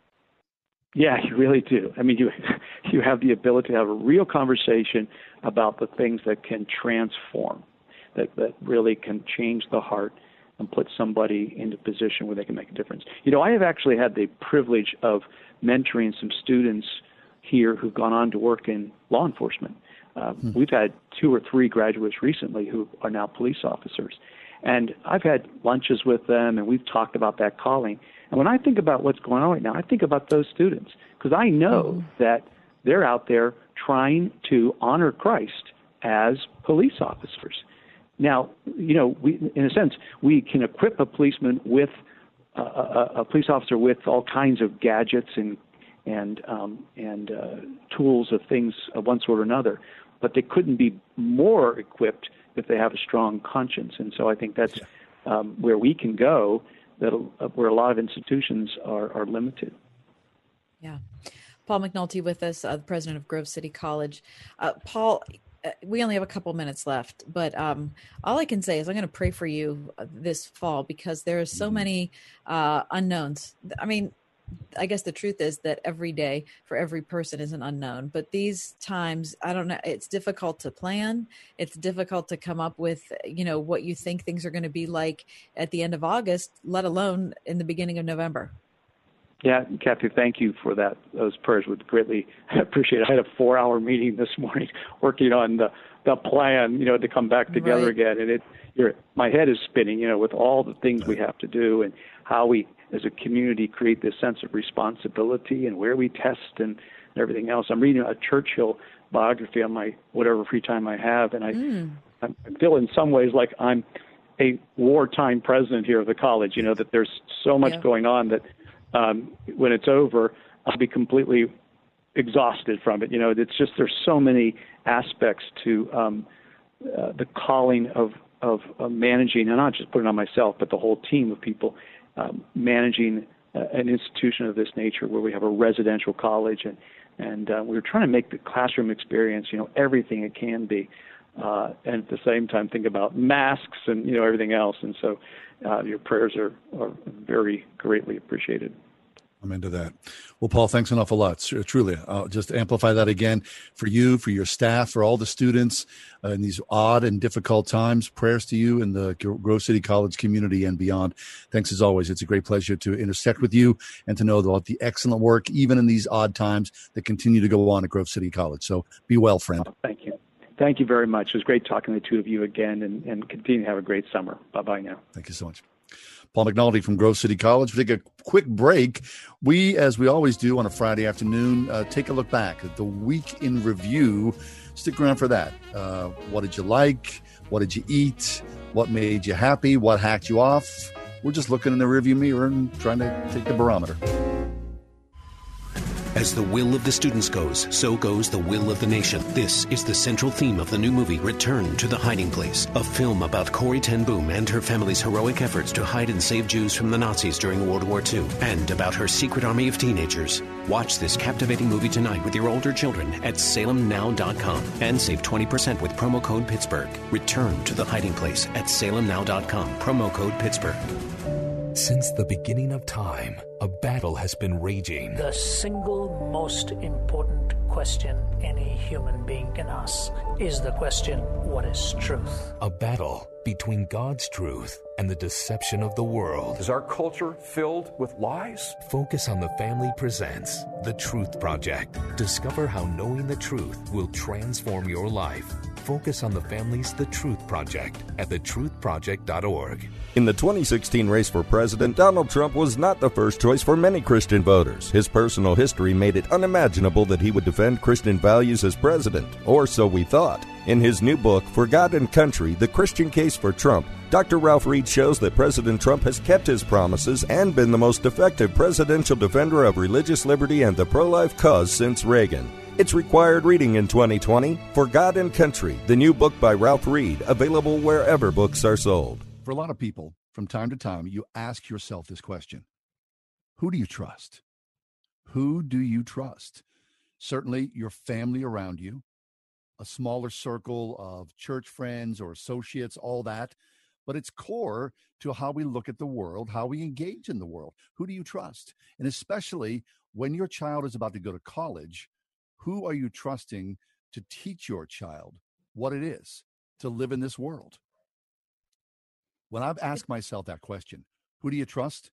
Yeah, you really do. I mean, you you have the ability to have a real conversation about the things that can transform, that that really can change the heart and put somebody into a position where they can make a difference. You know, I have actually had the privilege of mentoring some students here who've gone on to work in law enforcement. Uh, We've had two or three graduates recently who are now police officers. And I've had lunches with them and we've talked about that calling. And when I think about what's going on right now, I think about those students because I know that they're out there trying to honor Christ as police officers. Now, you know, we, in a sense, we can equip a policeman with a, a, a police officer with all kinds of gadgets and and um, and uh, tools of things of one sort or another, but they couldn't be more equipped if they have a strong conscience. And so I think that's um, where we can go. That uh, where a lot of institutions are are limited. Yeah. Paul McNulty with us, uh, the president of Grove City College. Uh, Paul, uh, we only have a couple minutes left, but um, all I can say is I'm going to pray for you uh, this fall because there are so many uh, unknowns. I mean, I guess the truth is that every day for every person is an unknown. But these times, I don't know, it's difficult to plan. It's difficult to come up with, you know, what you think things are going to be like at the end of August, let alone in the beginning of November. Yeah, Kathy, thank you for that. Those prayers would greatly appreciate. It. I had a four-hour meeting this morning working on the the plan, you know, to come back together Right. again, and it, you're, my head is spinning, you know, with all the things we have to do and how we as a community create this sense of responsibility and where we test and, and everything else. I'm reading a Churchill biography on my whatever free time I have, and I, Mm. I feel in some ways like I'm a wartime president here of the college. You know that there's so much Yeah. going on that um, when it's over, I'll be completely exhausted from it. You know, it's just there's so many aspects to um, uh, the calling of of uh, managing, and not just putting on myself, but the whole team of people um, managing uh, an institution of this nature, where we have a residential college, and and uh, we're trying to make the classroom experience, you know, everything it can be, uh, and at the same time think about masks and you know everything else. And so, uh, your prayers are are very greatly appreciated. I'm into that. Well, Paul, thanks an awful lot. Tr- Truly, I'll just amplify that again for you, for your staff, for all the students uh, in these odd and difficult times. Prayers to you and the Grove City College community and beyond. Thanks as always. It's a great pleasure to intersect with you and to know about the excellent work, even in these odd times, that continue to go on at Grove City College. So be well, friend. Thank you. Thank you very much. It was great talking to the two of you again, and, and continue to have a great summer. Bye bye now. Thank you so much. Paul McNulty from Grove City College. We take a quick break. We, as we always do on a Friday afternoon, uh, take a look back at the week in review. Stick around for that. Uh, what did you like? What did you eat? What made you happy? What hacked you off? We're just looking in the rearview mirror and trying to take the barometer. As the will of the students goes, so goes the will of the nation. This is the central theme of the new movie, Return to the Hiding Place, a film about Corrie Ten Boom and her family's heroic efforts to hide and save Jews from the Nazis during World War II, and about her secret army of teenagers. Watch this captivating movie tonight with your older children at salemnow.com and save 20% with promo code Pittsburgh. Return to the Hiding Place at salemnow.com, promo code Pittsburgh. Since the beginning of time, a battle has been raging. The single most important question any human being can ask is the question what is truth? A battle between God's truth and the deception of the world. Is our culture filled with lies? Focus on the Family presents The Truth Project. Discover how knowing the truth will transform your life. Focus on the Family's The Truth Project at thetruthproject.org. In the 2016 race for president, Donald Trump was not the first choice for many Christian voters. His personal history made it unimaginable that he would defend Christian values as president, or so we thought. In his new book, For God and Country The Christian Case for Trump, Dr. Ralph Reed shows that President Trump has kept his promises and been the most effective presidential defender of religious liberty and the pro life cause since Reagan. It's required reading in 2020 For God and Country, the new book by Ralph Reed, available wherever books are sold. For a lot of people, from time to time, you ask yourself this question Who do you trust? Who do you trust? Certainly, your family around you, a smaller circle of church friends or associates, all that. But it's core to how we look at the world, how we engage in the world. Who do you trust? And especially when your child is about to go to college, who are you trusting to teach your child what it is to live in this world? When I've asked myself that question, who do you trust?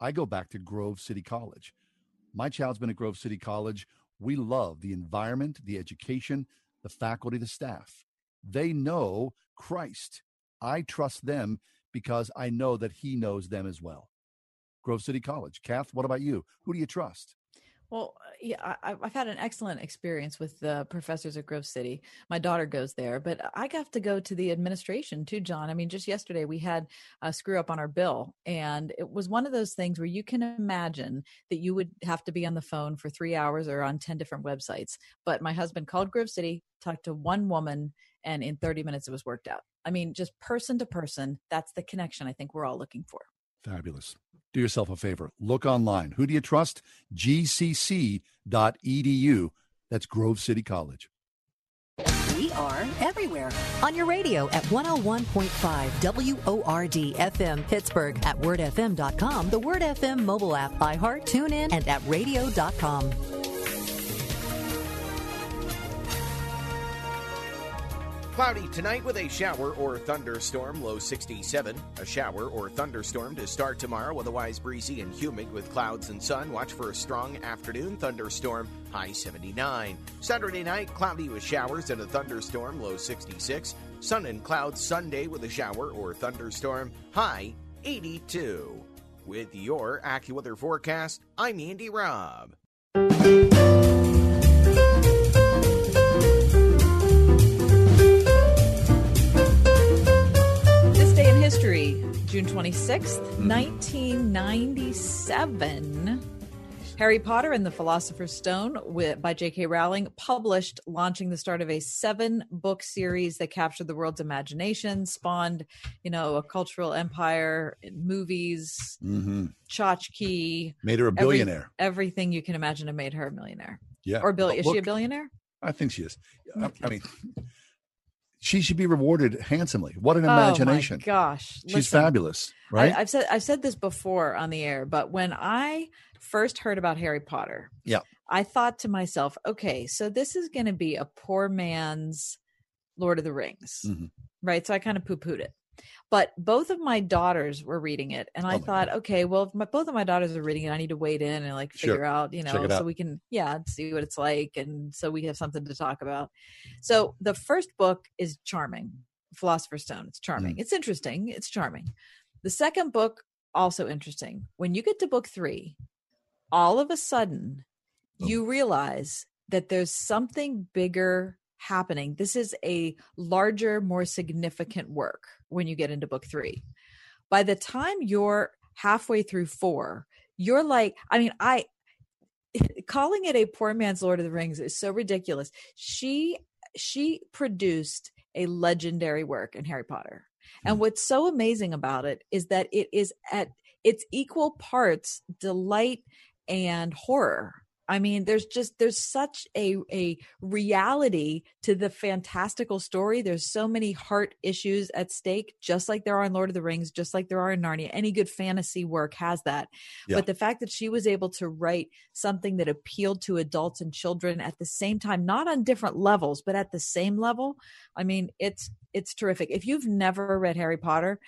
I go back to Grove City College. My child's been at Grove City College. We love the environment, the education, the faculty, the staff. They know Christ. I trust them because I know that He knows them as well. Grove City College. Kath, what about you? Who do you trust? Well, uh, yeah, I, I've had an excellent experience with the professors at Grove City. My daughter goes there, but I have to go to the administration too, John. I mean, just yesterday we had a screw up on our bill, and it was one of those things where you can imagine that you would have to be on the phone for three hours or on 10 different websites. But my husband called Grove City, talked to one woman, and in 30 minutes it was worked out. I mean, just person to person, that's the connection I think we're all looking for. Fabulous. Do yourself a favor. Look online. Who do you trust? gcc.edu. That's Grove City College. We are everywhere. On your radio at 101.5 WORD FM Pittsburgh, at wordfm.com, the Word FM mobile app, iHeart, TuneIn, and at radio.com. Cloudy tonight with a shower or thunderstorm, low 67. A shower or thunderstorm to start tomorrow, otherwise breezy and humid with clouds and sun. Watch for a strong afternoon thunderstorm, high 79. Saturday night, cloudy with showers and a thunderstorm, low 66. Sun and clouds Sunday with a shower or thunderstorm, high 82. With your AccuWeather forecast, I'm Andy Robb. June 26th, 1997. Harry Potter and the Philosopher's Stone with, by J.K. Rowling published, launching the start of a seven book series that captured the world's imagination, spawned, you know, a cultural empire, movies, Mm-hmm. tchotchke. Made her a every- billionaire. everything you can imagine have made her a millionaire. Yeah. Or bill- is she a billionaire? I think she is. I- I mean, she should be rewarded handsomely. What an Oh, my imagination! gosh. she's Listen, fabulous, right? I, I've said I've said this before on the air, but when I first heard about Harry Potter, yeah. I thought to myself, okay, so this is going to be a poor man's Lord of the Rings, Mhm. right? So I kind of poo pooed it. But both of my daughters were reading it, and I Oh my thought, okay, well, if my, both of my daughters are reading it, I need to wade in and like Sure. figure out, you know, so out. we can, yeah, see what it's like, and so we have something to talk about. So the first book is charming, Philosopher's Stone. It's charming. Mm. It's interesting. It's charming. The second book also interesting. When you get to book three, all of a sudden Oh. you realize that there's something bigger happening. This is a larger, more significant work when you get into book three. By the time you're halfway through four, you're like, I mean, I calling it a poor man's Lord of the Rings is so ridiculous. She she produced a legendary work in Harry Potter. And hmm. what's so amazing about it is that it is at its equal parts delight and horror. I mean, there's just there's such a a reality to the fantastical story. There's so many heart issues at stake, just like there are in Lord of the Rings, just like there are in Narnia. Any good fantasy work has that. Yeah. But the fact that she was able to write something that appealed to adults and children at the same time, not on different levels, but at the same level, I mean, it's it's terrific. If you've never read Harry Potter,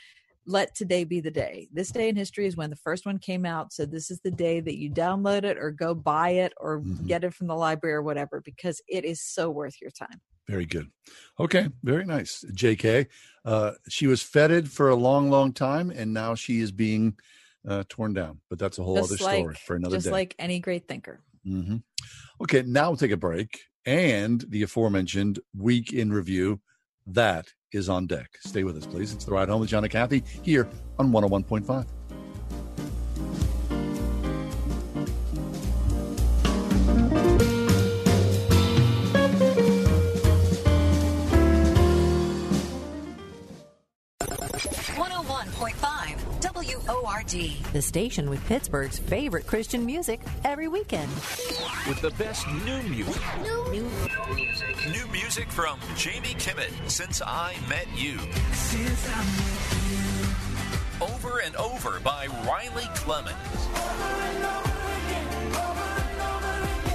let today be the day. This day in history is when the first one came out. So this is the day that you download it or go buy it or get it from the library or whatever, because it is so worth your time. Very good. Okay, very nice. JK. Uh, she was feted for a long, long time, and now she is being uh, torn down. But that's a whole other like, story for another just day. like any great thinker. hmm Okay, now we'll take a break. And the aforementioned week in review, that is on deck. Stay with us, please. It's the ride home with John and Kathy here on 101.5. WORD. The station with Pittsburgh's favorite Christian music every weekend. With the best new music. New, new music. New music from Jamie Kimmett, Since I Met You. Over and over by Riley Clemmons.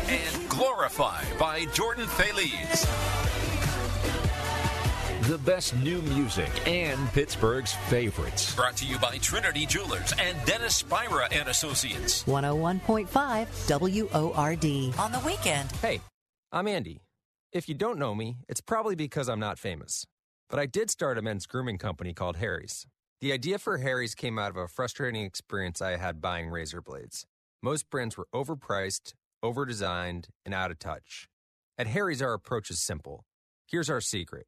And Glorify by Jordan Feliz. The best new music and Pittsburgh's favorites. Brought to you by Trinity Jewelers and Dennis Spira and Associates. 101.5 WORD. On the weekend. Hey, I'm Andy. If you don't know me, it's probably because I'm not famous. But I did start a men's grooming company called Harry's. The idea for Harry's came out of a frustrating experience I had buying razor blades. Most brands were overpriced, overdesigned, and out of touch. At Harry's, our approach is simple. Here's our secret.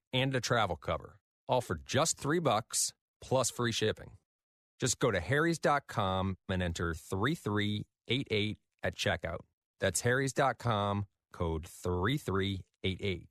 and a travel cover, all for just three bucks plus free shipping. Just go to harrys.com and enter 3388 at checkout. That's harrys.com, code 3388.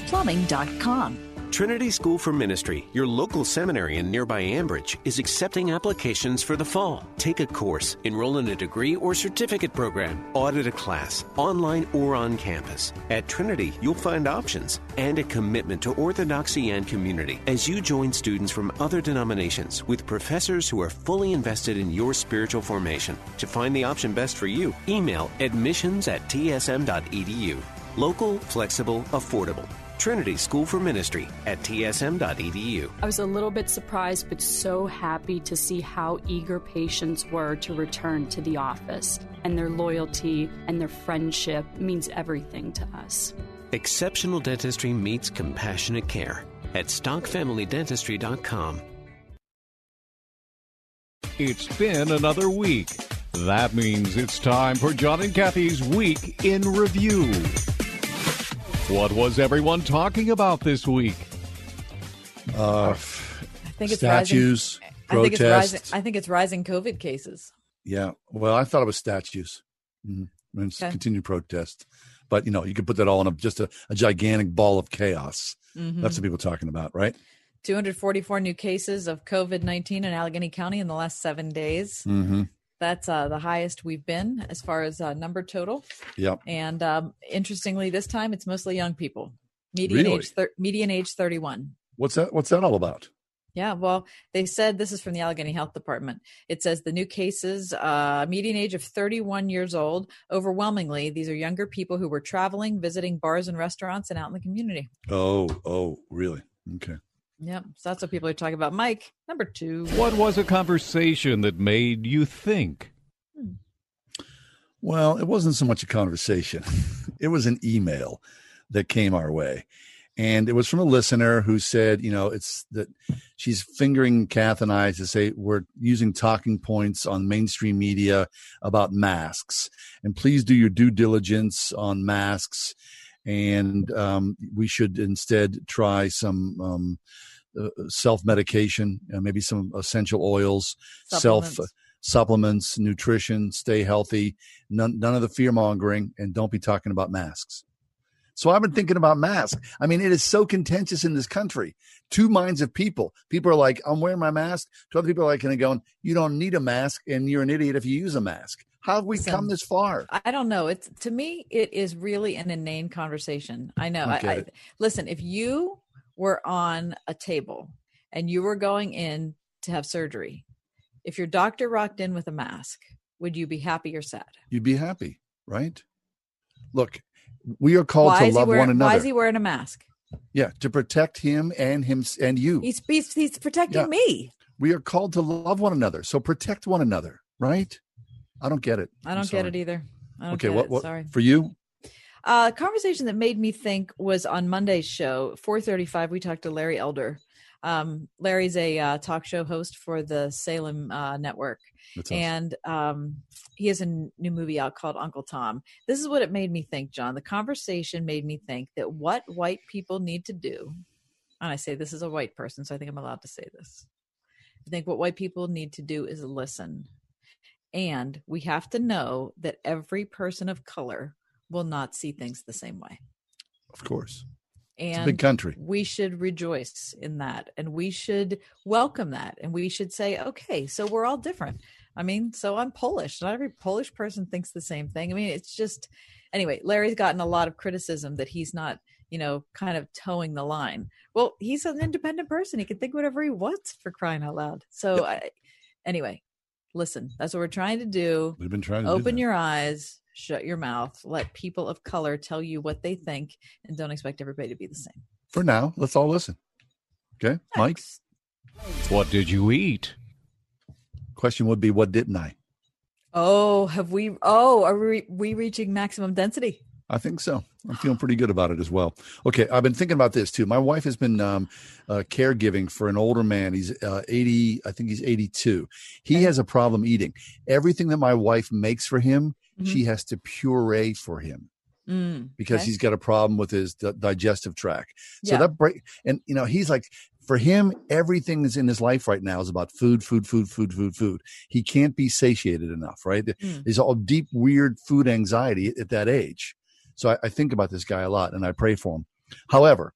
greaterpghplumbing.com. Trinity School for Ministry, your local seminary in nearby Ambridge, is accepting applications for the fall. Take a course, enroll in a degree or certificate program, audit a class, online or on campus. At Trinity, you'll find options and a commitment to orthodoxy and community as you join students from other denominations with professors who are fully invested in your spiritual formation. To find the option best for you, email admissions at tsm.edu. Local, flexible, affordable. Trinity School for Ministry at tsm.edu. I was a little bit surprised, but so happy to see how eager patients were to return to the office. And their loyalty and their friendship means everything to us. Exceptional dentistry meets compassionate care at stockfamilydentistry.com. It's been another week. That means it's time for John and Kathy's Week in Review. What was everyone talking about this week? Uh, I think it's statues, rising, I think it's rising. I think it's rising COVID cases. Yeah. Well, I thought it was statues. Mm-hmm. And Okay. continued protest. But, you know, you could put that all in a, just a, a gigantic ball of chaos. Mhm. That's what people are talking about, right? 244 new cases of COVID 19 in Allegheny County in the last seven days. Mm-hmm. That's uh, the highest we've been as far as uh, number total. Yep. And um, interestingly, this time it's mostly young people. Median Really? age thir- median age 31. What's that? What's that all about? Yeah, well, they said this is from the Allegheny Health Department. It says the new cases, uh, median age of 31 years old. Overwhelmingly, these are younger people who were traveling, visiting bars and restaurants, and out in the community. Oh, oh, really? Okay. Yep. So that's what people are talking about. Mike, number two. What was a conversation that made you think? Hmm. Well, it wasn't so much a conversation. it was an email that came our way. And it was from a listener who said, you know, it's that she's fingering Kath and I to say we're using talking points on mainstream media about masks. And please do your due diligence on masks. And um, we should instead try some um, uh, self medication, uh, maybe some essential oils, self Supplements. nutrition, stay healthy, none, none of the fear mongering, and don't be talking about masks. So I've been thinking about masks. I mean, it is so contentious in this country. Two minds of people. People are like, I'm wearing my mask. To other people are like, of going, you don't need a mask and you're an idiot if you use a mask. How have we Listen, come this far? I don't know. It's to me, it is really an inane conversation. I know. I I, I, listen, if you were on a table and you were going in to have surgery, if your doctor rocked in with a mask, would you be happy or sad? You'd be happy, right? Look, we are called why to love wearing, one another. Why is he wearing a mask? yeah, to protect him and him and you. He's he's, he's protecting Yeah. me. we are called to love one another. So protect one another, right? I don't get it. I don't get it either. I don't Okay, what, what Sorry. for you? Uh, a conversation that made me think was on Monday's show, 435. We talked to Larry Elder. Um, Larry's a uh, talk show host for the Salem uh, Network. Awesome. and um, he has a n- new movie out called Uncle Tom. This is what it made me think, John. The conversation made me think that what white people need to do, and I say this as a white person, so I think I'm allowed to say this. I think what white people need to do is listen. And we have to know that every person of color will not see things the same way. Of course. And a big country. We should rejoice in that and we should welcome that. And we should say, okay, so we're all different. I mean, so I'm Polish. Not every Polish person thinks the same thing. I mean, it's just, anyway, Larry's gotten a lot of criticism that he's not, you know, kind of towing the line. Well, he's an independent person. He can think whatever he wants for crying out loud. So, I, anyway, listen, that's what we're trying to do. We've been trying to Open your eyes, shut your mouth, let people of color tell you what they think, and don't expect everybody to be the same. For now, let's all listen. Okay, Mike. What did you eat? Question would be, what didn't I? Oh, have we? Oh, are we, we reaching maximum density? I think so. I'm feeling pretty good about it as well. Okay, I've been thinking about this too. My wife has been um, uh, caregiving for an older man. He's uh, 80, I think he's 82. He has a problem eating. Everything that my wife makes for him, Mm-hmm. she has to puree for him Mm, because okay. he's got a problem with his di- digestive tract. So Yeah. that break, and you know, he's like, for him, everything that's in his life right now is about food, food, food, food, food, food. He can't be satiated enough, right? Mm. There's all deep, weird food anxiety at that age. So I, I think about this guy a lot and I pray for him. However,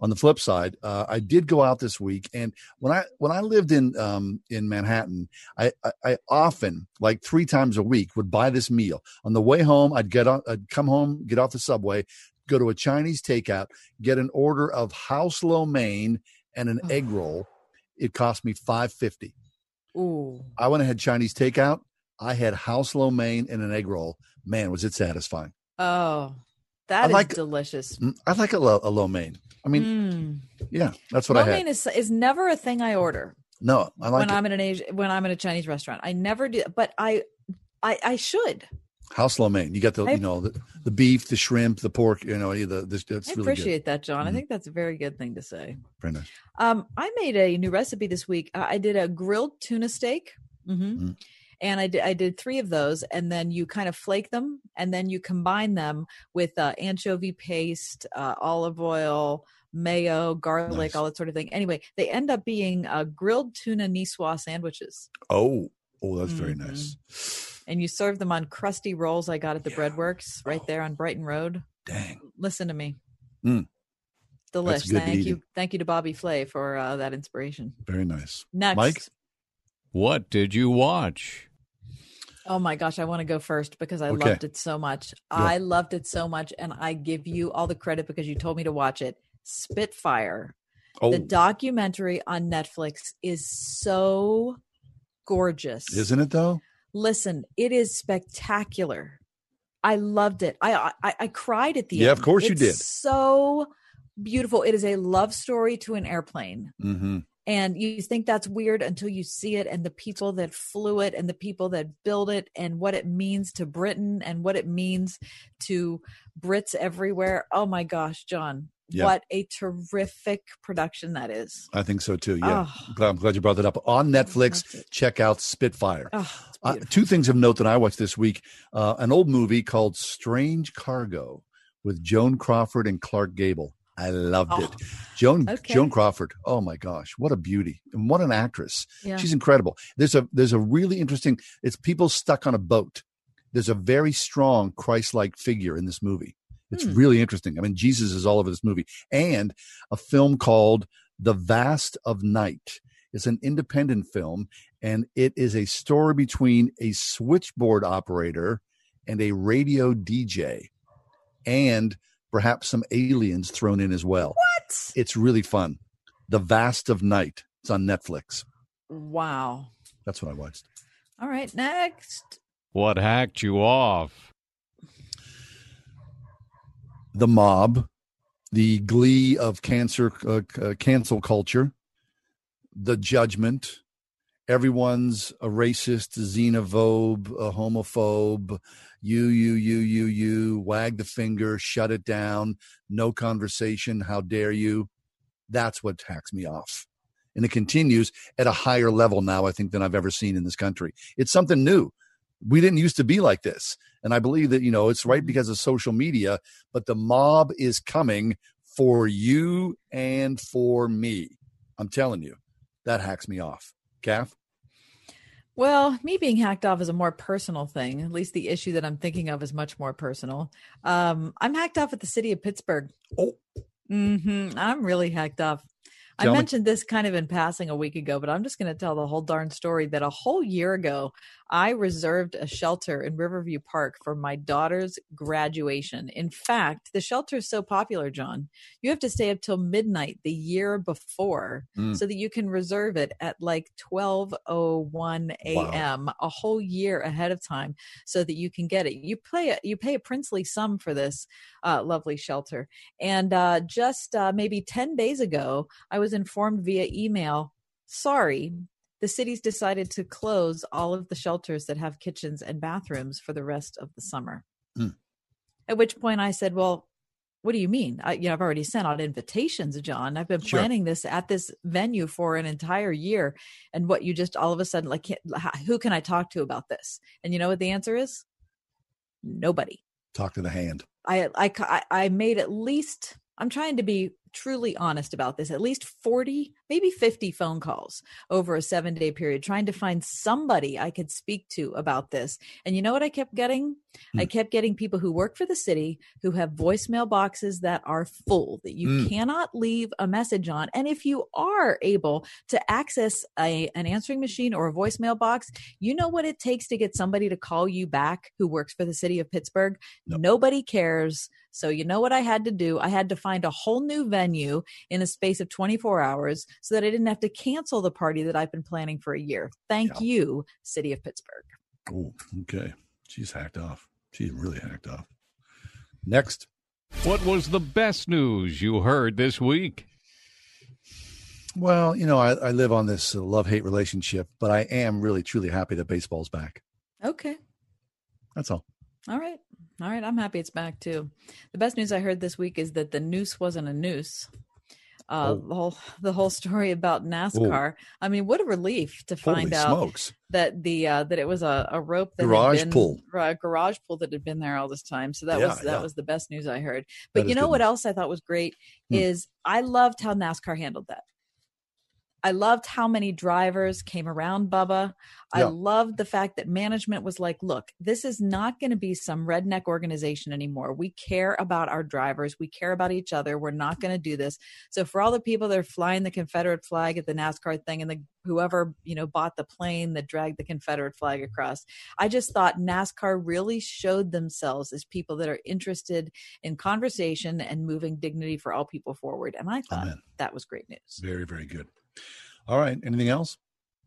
on the flip side, uh, I did go out this week, and when I when I lived in um, in Manhattan, I, I, I often like three times a week would buy this meal. On the way home, I'd get on, I'd come home, get off the subway, go to a Chinese takeout, get an order of house lo mein and an egg roll. It cost me five fifty. Ooh. I went ahead Chinese takeout. I had house lo mein and an egg roll. Man, was it satisfying! Oh, that that is like- delicious. I like a, lo, a lo mein. I mean, Mm. yeah, that's what Lo I had. mein is is never a thing I order no, I like when it. I'm in an Asian when I'm in a Chinese restaurant. I never do, but I I I should. House lo mein. You got the I- you know the, the beef, the shrimp, the pork. You know, the this that's I really appreciate good. that, John. I Mhm. think that's a very good thing to say. Very nice. Um, I made a new recipe this week. Uh, I did a grilled tuna steak. hmm Mm. And I did, I did three of those, and then you kind of flake them, and then you combine them with uh, anchovy paste, uh, olive oil, mayo, garlic, Nice. all that sort of thing. Anyway, they end up being uh, grilled tuna niçoise sandwiches, Oh, oh, that's very Mhm. nice. and you serve them on crusty rolls. I got at the Breadworks right there on Brighton Road. Dang. Listen to me, Mm, delish. good Thank eating. you, thank you to Bobby Flay for uh, that inspiration. very nice. Next, Mike. What did you watch? Oh my gosh, I want to go first because I Okay. loved it so much. I loved it so much, and I give you all the credit because you told me to watch it. Spitfire, Oh, the documentary on Netflix, is so gorgeous. isn't it though? Listen, it is spectacular. I loved it. I I, I cried at the Yeah, end. Yeah, of course you did. So beautiful. It is a love story to an airplane. Mm-hmm. And you think that's weird until you see it and the people that flew it and the people that built it and what it means to Britain and what it means to Brits everywhere. Oh my gosh, John. Yeah. What a terrific production that is. I think so too. Yeah, Oh. glad, I'm glad you brought that up. On Netflix, check out Spitfire. Oh, Uh, two things of note that I watched this week: uh, an old movie called Strange Cargo with Joan Crawford and Clark Gable. I loved it. Joan Oh, okay. Joan Crawford. Oh my gosh, what a beauty and what an actress! Yeah. She's incredible. There's a there's a really interesting. It's people stuck on a boat. There's a very strong Christ-like figure in this movie. It's Hmm. really interesting. I mean, Jesus is all over this movie, and a film called The Vast of Night. It's an independent film, and it is a story between a switchboard operator and a radio DJ, and perhaps some aliens thrown in as well. What? It's really fun. The Vast of Night. It's on Netflix. Wow. That's what I watched. All right, next. What hacked you off? The Mob, the glee of cancer, uh, uh, cancel culture, the Judgment. Everyone's a racist, a xenophobe, a homophobe. You, you, you, you, you. Wag the finger, shut it down. No conversation. How dare you? That's what hacks me off. And it continues at a higher level now, I think, than I've ever seen in this country. It's something new. We didn't used to be like this. And I believe that, you know, it's right mm-hmm. because of social media, but the mob is coming for you and for me. I'm telling you, that hacks me off. Kath? Well, me being hacked off is a more personal thing. At least the issue that I'm thinking of is much more personal. Um, I'm hacked off at the city of Pittsburgh. Oh, hmm I'm really hacked off. I Tell me. mentioned this kind of in passing a week ago, but I'm just going to tell the whole darn story that a whole year ago, I reserved a shelter in Riverview Park for my daughter's graduation. In fact, the shelter is so popular, John, you have to stay up till midnight the year before Mm. so that you can reserve it at like 12:01 a.m. a whole year ahead of time so that you can get it. You pay a, you pay a princely sum for this uh, lovely shelter. And uh, just uh, maybe 10 days ago, I was informed via email, sorry, the city's decided to close all of the shelters that have kitchens and bathrooms for the rest of the summer. Hmm. At which point I said, well, what do you mean? I, you know, I've already sent out invitations, John. I've been Sure. planning this at this venue for an entire year. And what you just all of a sudden, like, who can I talk to about this? And you know what the answer is? Nobody. Talk to the hand. I, I- I made at least, I'm trying to be truly honest about this, at least 40, maybe 50 phone calls over a seven day period, trying to find somebody I could speak to about this. And you know what I kept getting? I kept getting people who work for the city who have voicemail boxes that are full that you Mm. cannot leave a message on. And if you are able to access a, an answering machine or a voicemail box, you know what it takes to get somebody to call you back who works for the city of Pittsburgh? Nobody cares. So, you know what I had to do? I had to find a whole new venue in a space of 24 hours so that I didn't have to cancel the party that I've been planning for a year. Thank you, City of Pittsburgh. Oh, okay. She's hacked off. She's really hacked off. Next. What was the best news you heard this week? Well, you know, I, I live on this uh, love hate relationship, but I am really truly happy that baseball's back. Okay. That's all. All right. All right. I'm happy it's back too. The best news I heard this week is that the noose wasn't a noose. Uh, Oh. the whole the whole story about NASCAR. I mean, what a relief to Holy find out smokes. that the uh, that it was a, a rope that had Garage been, pull. a garage pull that had been there all this time. So that Yeah, was that yeah. was the best news I heard. But is you know what else I thought was great Hmm. is I loved how NASCAR handled that. I loved how many drivers came around Bubba. I Yeah. loved the fact that management was like, look, this is not going to be some redneck organization anymore. We care about our drivers. We care about each other. We're not going to do this. So for all the people that are flying the Confederate flag at the NASCAR thing and the whoever, you know, bought the plane that dragged the Confederate flag across, I just thought NASCAR really showed themselves as people that are interested in conversation and moving dignity for all people forward. And I thought that was great news. Very, very good. All right. Anything else?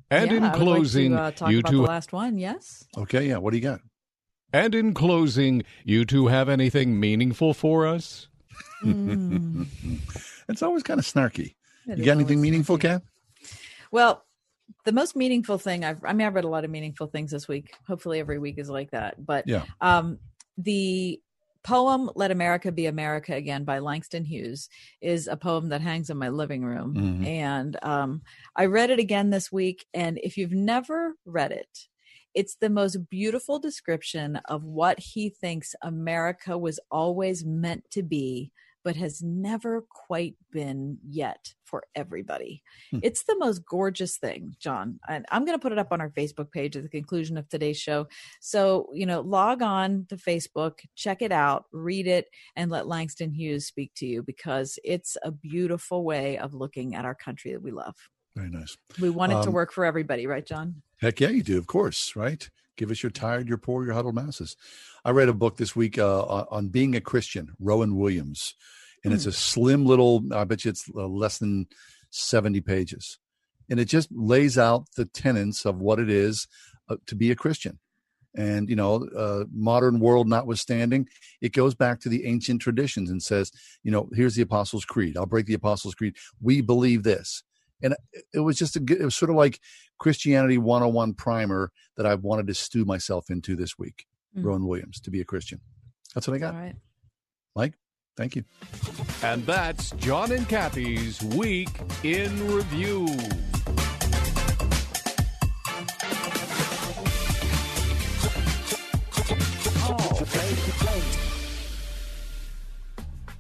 And Yeah, in I would like to, closing, uh, you two the last one. Yes. Okay. Yeah. What do you got? And in closing, you two have anything meaningful for us? it's always kind of snarky. It you got anything meaningful, Kat? Well, the most meaningful thing I've I mean I've read a lot of meaningful things this week. Hopefully every week is like that. But Yeah. um the poem Let America Be America Again by Langston Hughes is a poem that hangs in my living room. Mhm. And um I read it again this week and if you've never read it, it's the most beautiful description of what he thinks America was always meant to be, but has never quite been yet for everybody. It's the most gorgeous thing, John. And I'm going to put it up on our Facebook page at the conclusion of today's show. So, you know, log on to Facebook, check it out, read it, and let Langston Hughes speak to you because it's a beautiful way of looking at our country that we love. Very nice. We want it to Um, work for everybody, right, John? Heck yeah, you do, of course, right? Give us your tired, your poor, your huddled masses. I read a book this week uh, on being a Christian, Rowan Williams, and it's a slim little. I bet you it's uh, less than seventy pages, and it just lays out the tenets of what it is uh, to be a Christian. And you know, uh, modern world notwithstanding, it goes back to the ancient traditions and says, you know, here's the Apostles' Creed. I'll break the Apostles' Creed. We believe this, and it- it was just a good. It was sort of like Christianity 101 primer that I wanted to stew myself into this week. Mm. Rowan Williams to be a Christian. That's what I got. All right. Mike, thank you. And that's John and Kathy's Week in Review.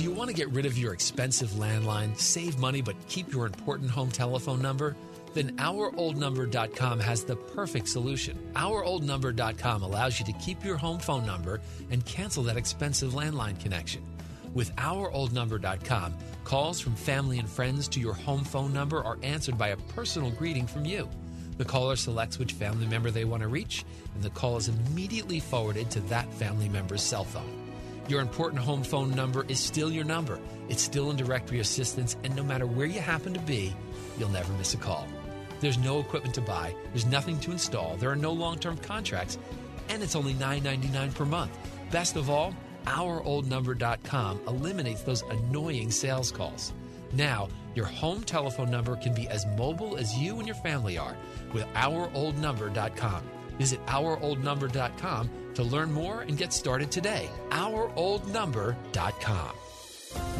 Do you want to get rid of your expensive landline, save money, but keep your important home telephone number? Then OurOldNumber.com has the perfect solution. OurOldNumber.com allows you to keep your home phone number and cancel that expensive landline connection. With OurOldNumber.com, calls from family and friends to your home phone number are answered by a personal greeting from you. The caller selects which family member they want to reach, and the call is immediately forwarded to that family member's cell phone. Your important home phone number is still your number. It's still in directory assistance, and no matter where you happen to be, you'll never miss a call. There's no equipment to buy, there's nothing to install, there are no long term contracts, and it's only $9.99 per month. Best of all, OurOldNumber.com eliminates those annoying sales calls. Now, your home telephone number can be as mobile as you and your family are with OurOldNumber.com. Visit OurOldNumber.com to learn more and get started today. OurOldNumber.com.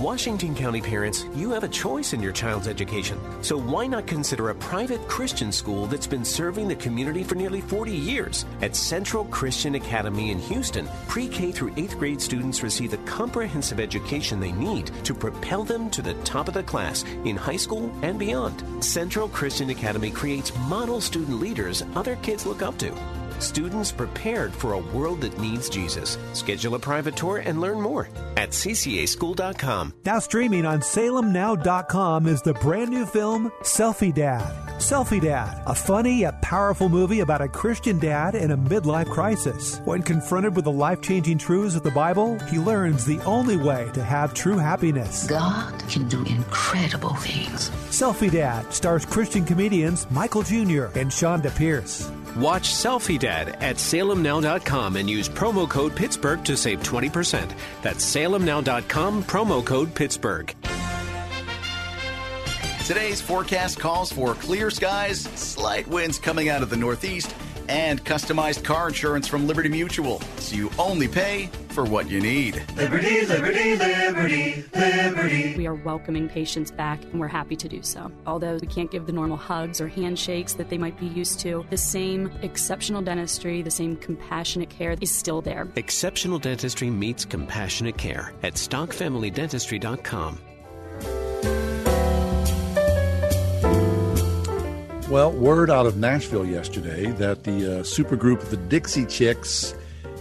Washington County parents, you have a choice in your child's education. So why not consider a private Christian school that's been serving the community for nearly 40 years? At Central Christian Academy in Houston, pre K through 8th grade students receive the comprehensive education they need to propel them to the top of the class in high school and beyond. Central Christian Academy creates model student leaders other kids look up to. Students prepared for a world that needs Jesus. Schedule a private tour and learn more at ccaschool.com. Now streaming on salemnow.com is the brand new film Selfie Dad. Selfie Dad, a funny yet powerful movie about a Christian dad in a midlife crisis. When confronted with the life-changing truths of the Bible, he learns the only way to have true happiness. God can do incredible things. Selfie Dad stars Christian comedians Michael Jr. and Chonda Pierce. Watch Selfie Dad at salemnow.com and use promo code Pittsburgh to save 20%. That's salemnow.com, promo code Pittsburgh. Today's forecast calls for clear skies, slight winds coming out of the northeast, and customized car insurance from Liberty Mutual, so you only pay for what you need. Liberty, liberty, liberty, liberty. We are welcoming patients back, and we're happy to do so. Although we can't give the normal hugs or handshakes that they might be used to, the same exceptional dentistry, the same compassionate care is still there. Exceptional dentistry meets compassionate care at stockfamilydentistry.com. Well, word out of Nashville yesterday that the uh, supergroup the Dixie Chicks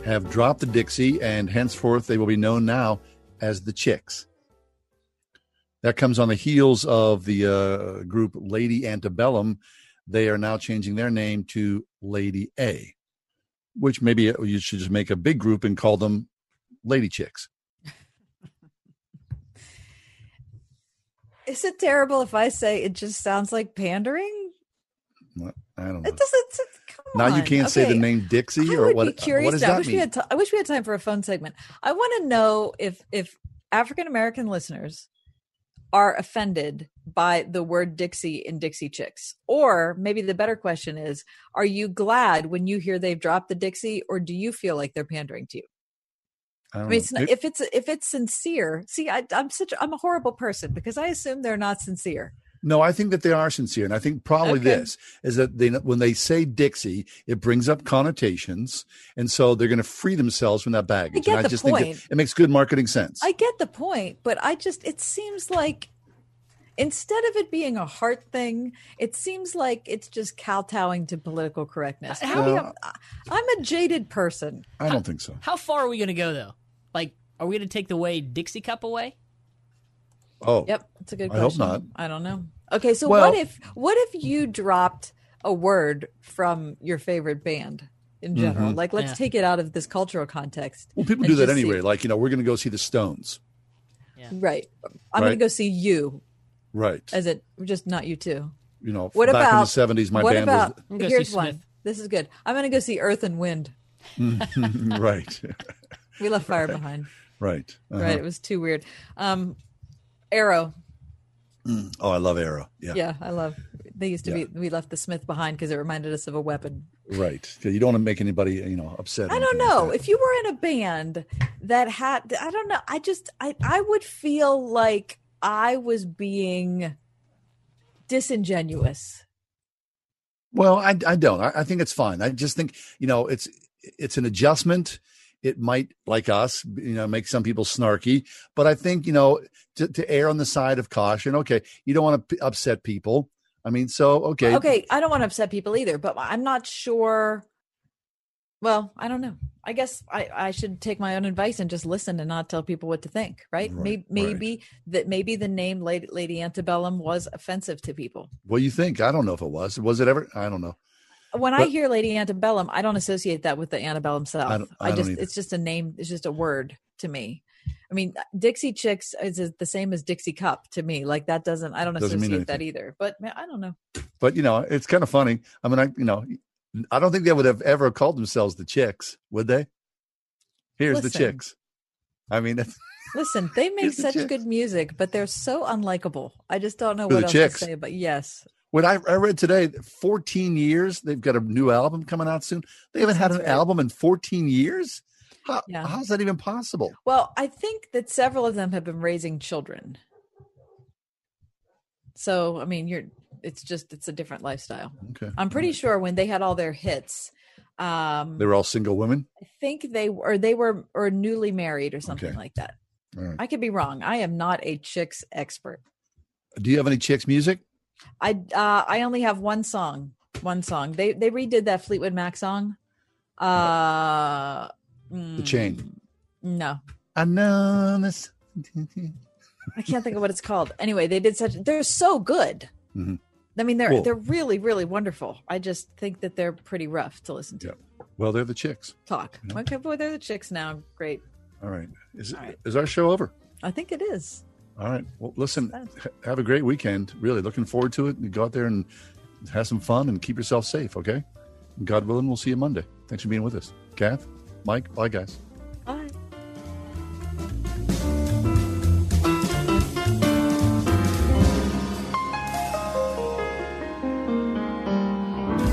have dropped the Dixie, and henceforth they will be known now as the Chicks. That comes on the heels of the uh, group Lady Antebellum. They are now changing their name to Lady A, which maybe you should just make a big group and call them Lady Chicks. Is it terrible if I say it just sounds like pandering? I don't know. It doesn't. Come now on. you can't say the name Dixie I or would what? Be uh, curious what does now. I that wish we had. T- I wish we had time for a phone segment. I want to know if if African American listeners are offended by the word Dixie in Dixie Chicks, or maybe the better question is: Are you glad when you hear they've dropped the Dixie, or do you feel like they're pandering to you? I I mean, it's not, Maybe- if it's if it's sincere. See, I, I'm such I'm a horrible person because I assume they're not sincere. No, I think that they are sincere, and I think probably Okay. this is that they when they say Dixie, it brings up connotations, and so they're going to free themselves from that baggage. I get and I the just think point. it, it makes good marketing sense. I get the point, but I just it seems like instead of it being a heart thing, it seems like it's just kowtowing to political correctness. Uh, how- Maybe No. I'm, I'm a jaded person. I don't think so. How far are we going to go though? Like, are we going to take the way Dixie Cup away? Oh, Yep, it's a good Question. I question. hope not. I don't know. Okay, so Well- what if what if you dropped a word from your favorite band in general? Mhm. Like let's Yeah. take it out of this cultural context. Well, people do that just see- anyway. Like you know, we're going to go see the Stones, Right. I'm going to go see you right? as it just not U2. You know, What back about in the seventies, my what band about, I'm Here's see one. Smith. This is good. I'm going to go see Earth and Wind. right, We left fire behind. right. uh-huh. Right. It was too weird. Um, Arrow. Mm. Oh, I love Arrow. Yeah, Yeah. I love. They used to Yeah. be. We left the Smith behind because it reminded us of a weapon. right. You don't want to make anybody you know upset. I don't anything like know if you were in a band that had. I don't know. I just. I. I would feel like I was being disingenuous. Well, I, I don't. I, I think it's fine. I just think you know it's it's an adjustment. It might, like us, you know, make some people snarky. But I think you know to, to err on the side of caution. Okay, you don't want to p- upset people. I mean, so okay, Okay. I don't want to upset people either, but I'm not sure. Well, I don't know. I guess I, I should take my own advice and just listen and not tell people what to think, right? maybe maybe that maybe the name Lady, Lady Antebellum was offensive to people. What do you think? I don't know if it was. Was it ever? I don't know. When I hear Lady Antebellum, I don't associate that with the antebellum South. I don't- I I just it's just a name. It's just a word. to me. I mean, Dixie Chicks is the same as Dixie Cup to me. Like that doesn't I don't Doesn't associate that either. But man, I don't know. But you know, it's kind of funny. I mean, I you know, I don't think they would have ever called themselves the Chicks, would they? Here's the Chicks. I mean, that's, Listen, they make Here's the such good music, but they're so unlikable. I just don't know what else Chicks? to say. But yes, what I, I read today, 14 years. They've got a new album coming out soon. They haven't had an album in 14 years. How, Yeah. How's that even possible? Well, I think that several of them have been raising children. So, I mean, you're it's just it's a different lifestyle. Okay. I'm pretty sure when they had all their hits, um They were all single women. I think they were they were or newly married or something Okay. like that. Right. I could be wrong. I am not a chicks expert. Do you have any Chicks music? I uh I only have one song. One song. They they redid that Fleetwood Mac song. Uh The Chain. no. I know this. I can't think of what it's called. Anyway, they did such they're so good. Mhm. I mean, they're Well- they're really really wonderful. I just think that they're pretty rough to listen to. Well, they're the Chicks. Talk. Okay, boy, they're the chicks now. Great. All right. Is, All right. is our show over? I think it is. All right. Well, listen, have a great weekend. Really looking forward to it. Go out there and have some fun and keep yourself safe, okay? God willing, we'll see you Monday. Thanks for being with us. Kath, Mike, bye, guys. Bye.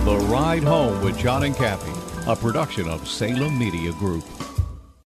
The Ride Home with John and Kathy, a production of Salem Media Group.